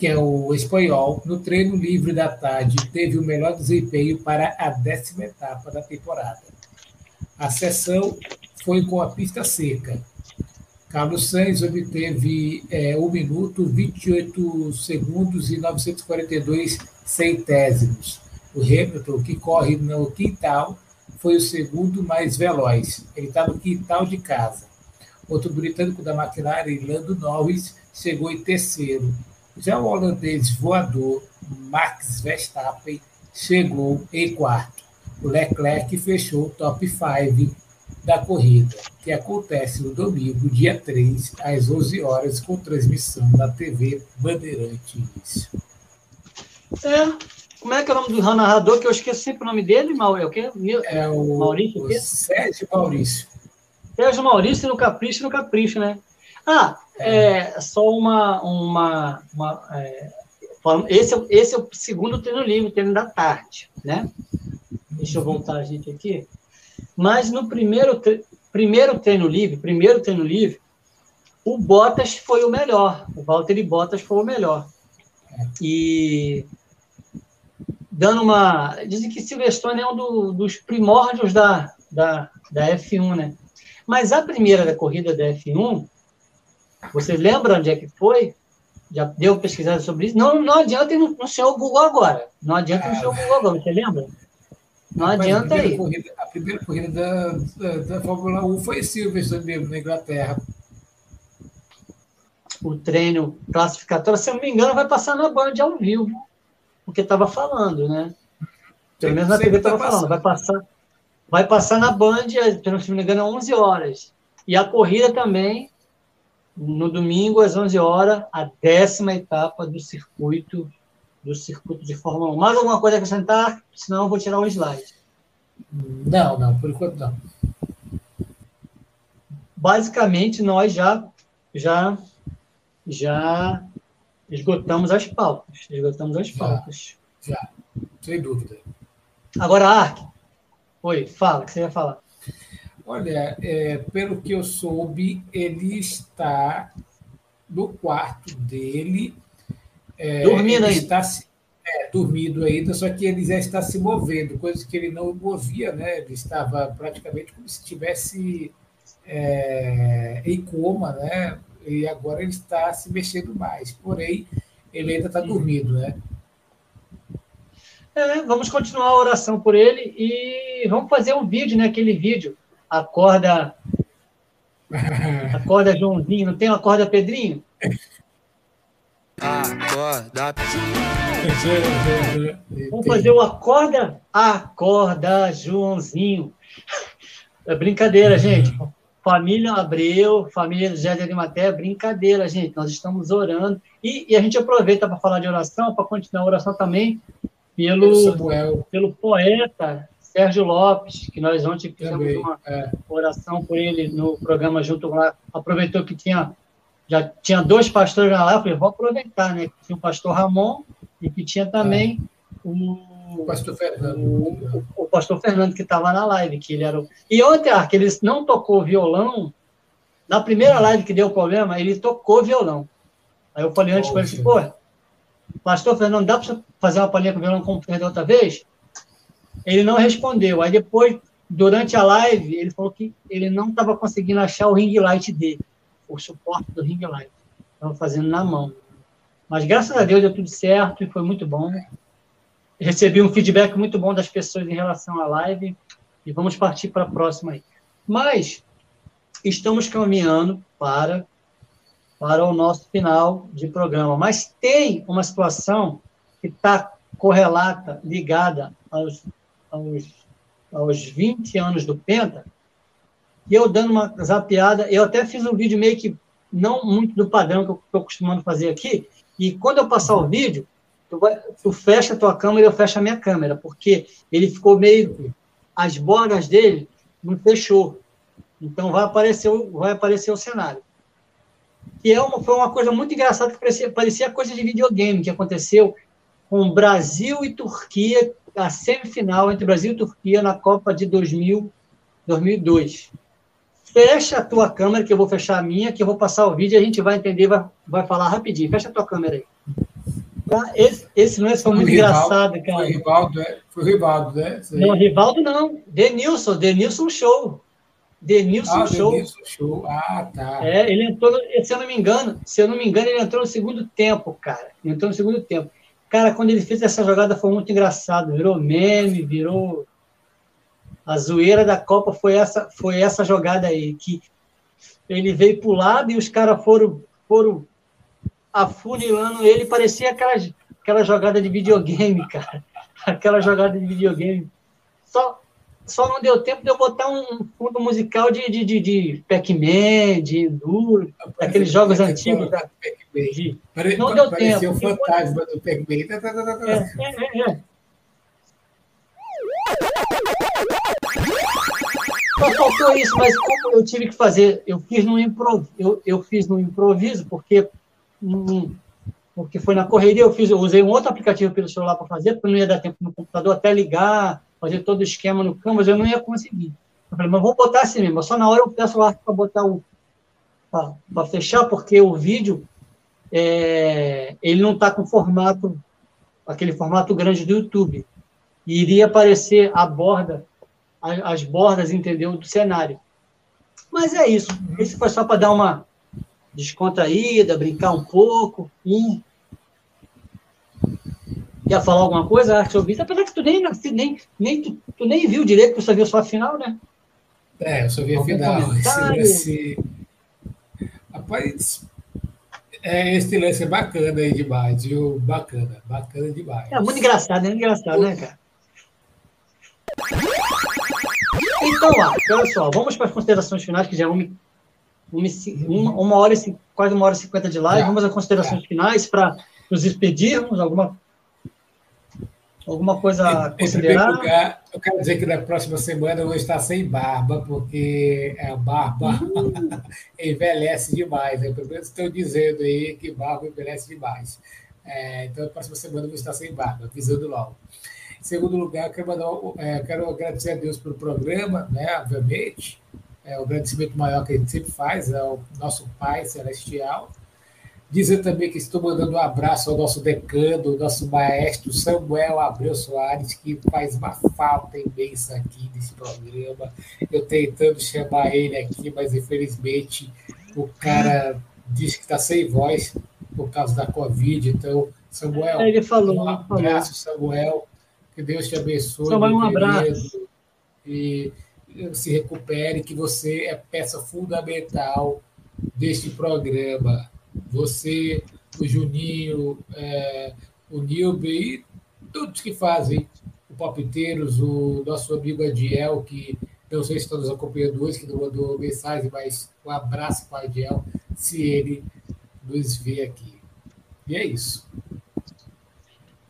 que é o espanhol, no treino livre da tarde, teve o melhor desempenho para a décima etapa da temporada. A sessão foi com a pista seca. Carlos Sainz obteve é, 1 minuto, 28 segundos e 942 centésimos. O Hamilton, que corre no quintal, foi o segundo mais veloz. Ele está no quintal de casa. Outro britânico da McLaren, Lando Norris, chegou em terceiro. Já o holandês voador, Max Verstappen, chegou em quarto. O Leclerc fechou o top 5 da corrida, que acontece no domingo, dia 3, às 11 horas, com transmissão da TV Bandeirantes. É. Como é que é o nome do narrador, que eu esqueço sempre o nome dele? É o quê? É o, Maurício, o? Sérgio Maurício. Sérgio Maurício no Capricho, no Capricho, né? Ah, é, só uma. uma, uma é, esse, é, esse é o segundo treino livre, treino da tarde, né? Deixa eu voltar a gente aqui. Mas no primeiro, tre- primeiro treino livre, primeiro treino livre, o Bottas foi o melhor. O Valtteri Bottas foi o melhor. E dando uma. Dizem que Silverstone é um do- dos primórdios da, da, da F1, né? Mas a primeira da corrida da F1, você lembra onde é que foi? Já deu pesquisada sobre isso? Não, não adianta ir no, no seu Google agora. Não adianta ir no seu Google agora, você lembra? Não Rapaz, adianta aí. Corrida, a primeira corrida da, da, da Fórmula 1 foi em Silverstone mesmo, na Inglaterra. O treino classificatório, se eu não me engano, vai passar na Band ao vivo, porque estava falando, né? Pelo menos na TV estava tá falando. Vai passar, vai passar na Band, se eu não me engano, às 11 horas. E a corrida também, no domingo, às 11 horas, a décima etapa do circuito do circuito de Fórmula 1. Mais alguma coisa a acrescentar? Senão eu vou tirar um slide. Não, não, por enquanto não. Basicamente, nós já, já, já esgotamos as pautas. Esgotamos as Já. pautas. Sem dúvida. Agora, Ark. Oi, fala, o que você ia falar? Olha, é, pelo que eu soube, ele está no quarto dele. É, Dormindo ainda. Está é, dormindo ainda, só que ele já está se movendo, coisa que ele não movia, né? Ele estava praticamente como se estivesse é, em coma, né? E agora ele está se mexendo mais. Porém, ele ainda está dormindo, né? É, vamos continuar a oração por ele e vamos fazer um vídeo, né? Aquele vídeo, acorda, acorda Joãozinho, não tem uma acorda Pedrinho? Acorda. Vamos fazer o acorda, acorda Joãozinho. É brincadeira, gente. Família Abreu, família José de Arimaté, brincadeira, gente. Nós estamos orando. E, e a gente aproveita para falar de oração, para continuar a oração também pelo, pelo poeta Sérgio Lopes, que nós ontem fizemos uma é. oração por ele no programa junto lá. Aproveitou que tinha já tinha dois pastores lá, eu falei, vou aproveitar, né? Tinha o pastor Ramon e que tinha também é. o, o pastor Fernando. O, o, pastor Fernando que estava na live, que ele era o... E ontem, ah, que ele não tocou violão, na primeira live que deu problema, ele tocou violão. Aí eu falei antes para ele, assim, pô, pastor Fernando, dá para fazer uma palhinha com violão como fez da outra vez? Ele não respondeu. Aí depois, durante a live, ele falou que ele não estava conseguindo achar o ring light dele, o suporte do ring light. Estava fazendo na mão. Mas graças a Deus deu tudo certo e foi muito bom. Recebi um feedback muito bom das pessoas em relação à live e vamos partir para a próxima aí. Mas estamos caminhando para para o nosso final de programa. Mas tem uma situação que está correlata, ligada aos, aos, aos 20 anos do Penta, e eu dando uma zapeada, eu até fiz um vídeo meio que não muito do padrão que eu estou acostumando fazer aqui, e quando eu passar o vídeo, tu, vai, tu fecha a tua câmera e eu fecho a minha câmera, porque ele ficou meio... As bordas dele não fechou. Então vai aparecer, vai aparecer o cenário que é uma, foi uma coisa muito engraçada, que parecia, parecia coisa de videogame, que aconteceu com Brasil e Turquia, a semifinal entre Brasil e Turquia na Copa de 2000, 2002. Fecha a tua câmera, que eu vou fechar a minha, que eu vou passar o vídeo e a gente vai entender, vai, vai falar rapidinho. Fecha a tua câmera aí. Tá? Esse, esse lance foi muito Rivaldo, engraçado, cara. Foi Rivaldo, é? Foi Rivaldo, né? Não, Rivaldo não. Denilson, Denilson Show. Denilson ah, Show. Denilson Show. Ah, tá. É, ele entrou, se eu não me engano, se eu não me engano, ele entrou no segundo tempo, cara. Ele entrou no segundo tempo. Cara, quando ele fez essa jogada foi muito engraçado. Virou meme, virou. A zoeira da Copa foi essa, foi essa jogada aí, que ele veio pro lado e os caras foram, foram afunilando ele, parecia aquela, aquela jogada de videogame, cara. Aquela jogada de videogame. Só, só não deu tempo de eu botar um fundo musical de, de, de, de Pac-Man, de Enduro, aqueles jogos antigos. Da... De... Pare... Não deu tempo. Parecia o fantasma do Pac-Man. Tá, tá, tá, é, é, é, é. Só faltou isso, mas como eu tive que fazer, eu fiz no improviso, eu, eu fiz no improviso, porque, porque foi na correria, eu fiz, eu usei um outro aplicativo pelo celular para fazer, porque não ia dar tempo no computador até ligar, fazer todo o esquema no Canvas, eu não ia conseguir. Eu falei, mas vou botar assim mesmo, só na hora eu peço lá para botar o. para fechar, porque o vídeo é, ele não está com formato, aquele formato grande do YouTube. E iria aparecer a borda, as, as bordas, entendeu, do cenário. Mas é isso. Isso foi só para dar uma descontraída, brincar um pouco. E Quer falar alguma coisa, Arte Ouvinte? Apesar que tu nem, nem, nem, tu, tu, nem viu direito, tu só viu só a final, né? É, eu só vi a final. Esse, esse... Rapaz, é, esse lance é bacana aí demais, viu? Bacana, bacana demais. É muito engraçado, é engraçado, né, cara? Então, lá, olha só, vamos para as considerações finais, que já é uma, uma, uma hora e quase uma hora e cinquenta de live. Vamos às considerações finais para nos despedirmos. Alguma Alguma coisa a considerar? Lugar, eu quero dizer que na próxima semana eu vou estar sem barba, porque a barba uhum. envelhece demais. Eu pelo menos estou dizendo aí que barba envelhece demais. É, então, na próxima semana eu vou estar sem barba, avisando logo. Em segundo lugar, eu quero, mandar, é, quero agradecer a Deus pelo programa, né, obviamente. É o agradecimento maior que a gente sempre faz ao nosso Pai Celestial. Dizer também que estou mandando um abraço ao nosso decano, nosso maestro Samuel Abreu Soares, que faz uma falta imensa aqui nesse programa. Eu tentando chamar ele aqui, mas infelizmente o cara disse que está sem voz por causa da Covid. Então, Samuel, ele falou, um abraço, Samuel. Que Deus te abençoe. Samuel, um abraço. E se recupere, que você é peça fundamental deste programa você, o Juninho, é, o Nilbe e todos que fazem o Palpiteiros, o nosso amigo Adiel, que não sei se está nos acompanhando hoje, que não mandou mensagem, mas um abraço para o Adiel, se ele nos vê aqui. E é isso.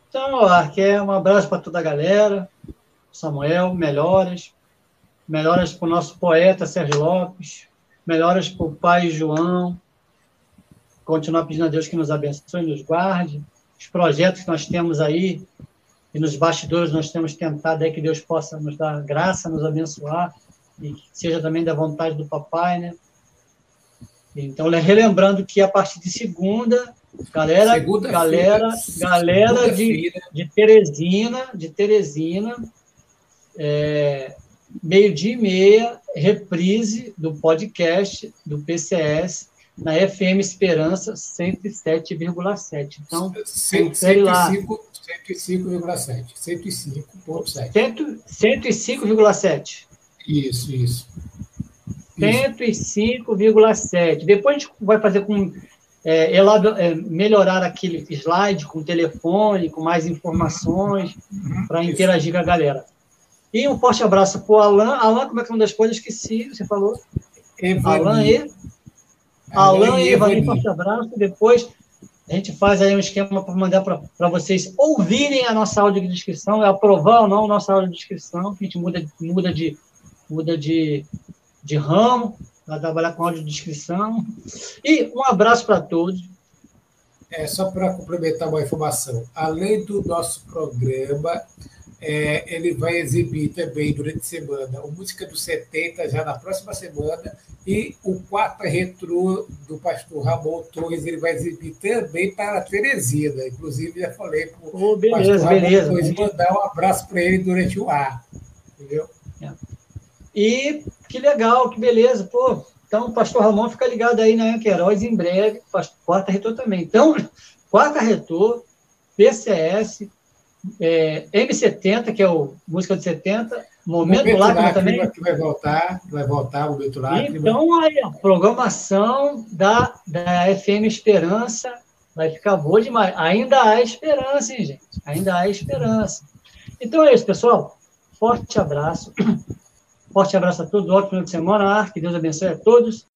Então, Arque, um abraço para toda a galera. Samuel, melhoras. Melhoras para o nosso poeta Sérgio Lopes. Melhoras para o pai João continuar pedindo a Deus que nos abençoe, nos guarde. Os projetos que nós temos aí, e nos bastidores nós temos tentado aí que Deus possa nos dar graça, nos abençoar, e que seja também da vontade do papai, né? Então, relembrando que a partir de segunda, galera, segunda galera, galera segunda de, de Teresina, de Teresina, é, meio-dia e meia, reprise do podcast do PCS, na FM Esperança 107,7. Então, confere lá. 105,7. 105,7. 105,7. Isso, isso. 105,7. Depois a gente vai fazer com. É, é, melhorar aquele slide com telefone, com mais informações, uhum, para interagir com a galera. E um forte abraço para o Alan. Alan, como é que é uma das coisas? Esqueci, você falou. Evani. Alan e. Alan e Evani, forte abraço. Depois a gente faz aí um esquema para mandar para vocês ouvirem a nossa audiodescrição, é aprovar ou não a nossa audiodescrição, que a gente muda, muda, de, muda de, de ramo para trabalhar com audiodescrição. E um abraço para todos. É, só para complementar uma informação, além do nosso programa, é, ele vai exibir também durante a semana o Música dos 70, já na próxima semana, e o quarto retrô do pastor Ramon Torres, ele vai exibir também para a Teresina. Inclusive, já falei para o oh, pastor Ramon beleza, Torres mandar um abraço para ele durante o ar. Entendeu? É. E que legal, que beleza. Pô, então, o pastor Ramon fica ligado aí na Queiroz em breve, quarta retrô também. Então, quarta retrô, PCS, é, M70, que é o música de 70, Momento, Momento Lágrima, também. Que vai voltar, vai voltar o Momento Lágrima. Então, aí, a programação da, da FM Esperança vai ficar boa demais. Ainda há esperança, hein, gente? Ainda há esperança. Então é isso, pessoal. Forte abraço. Forte abraço a todos. Ótimo final de semana. Que Deus abençoe a todos.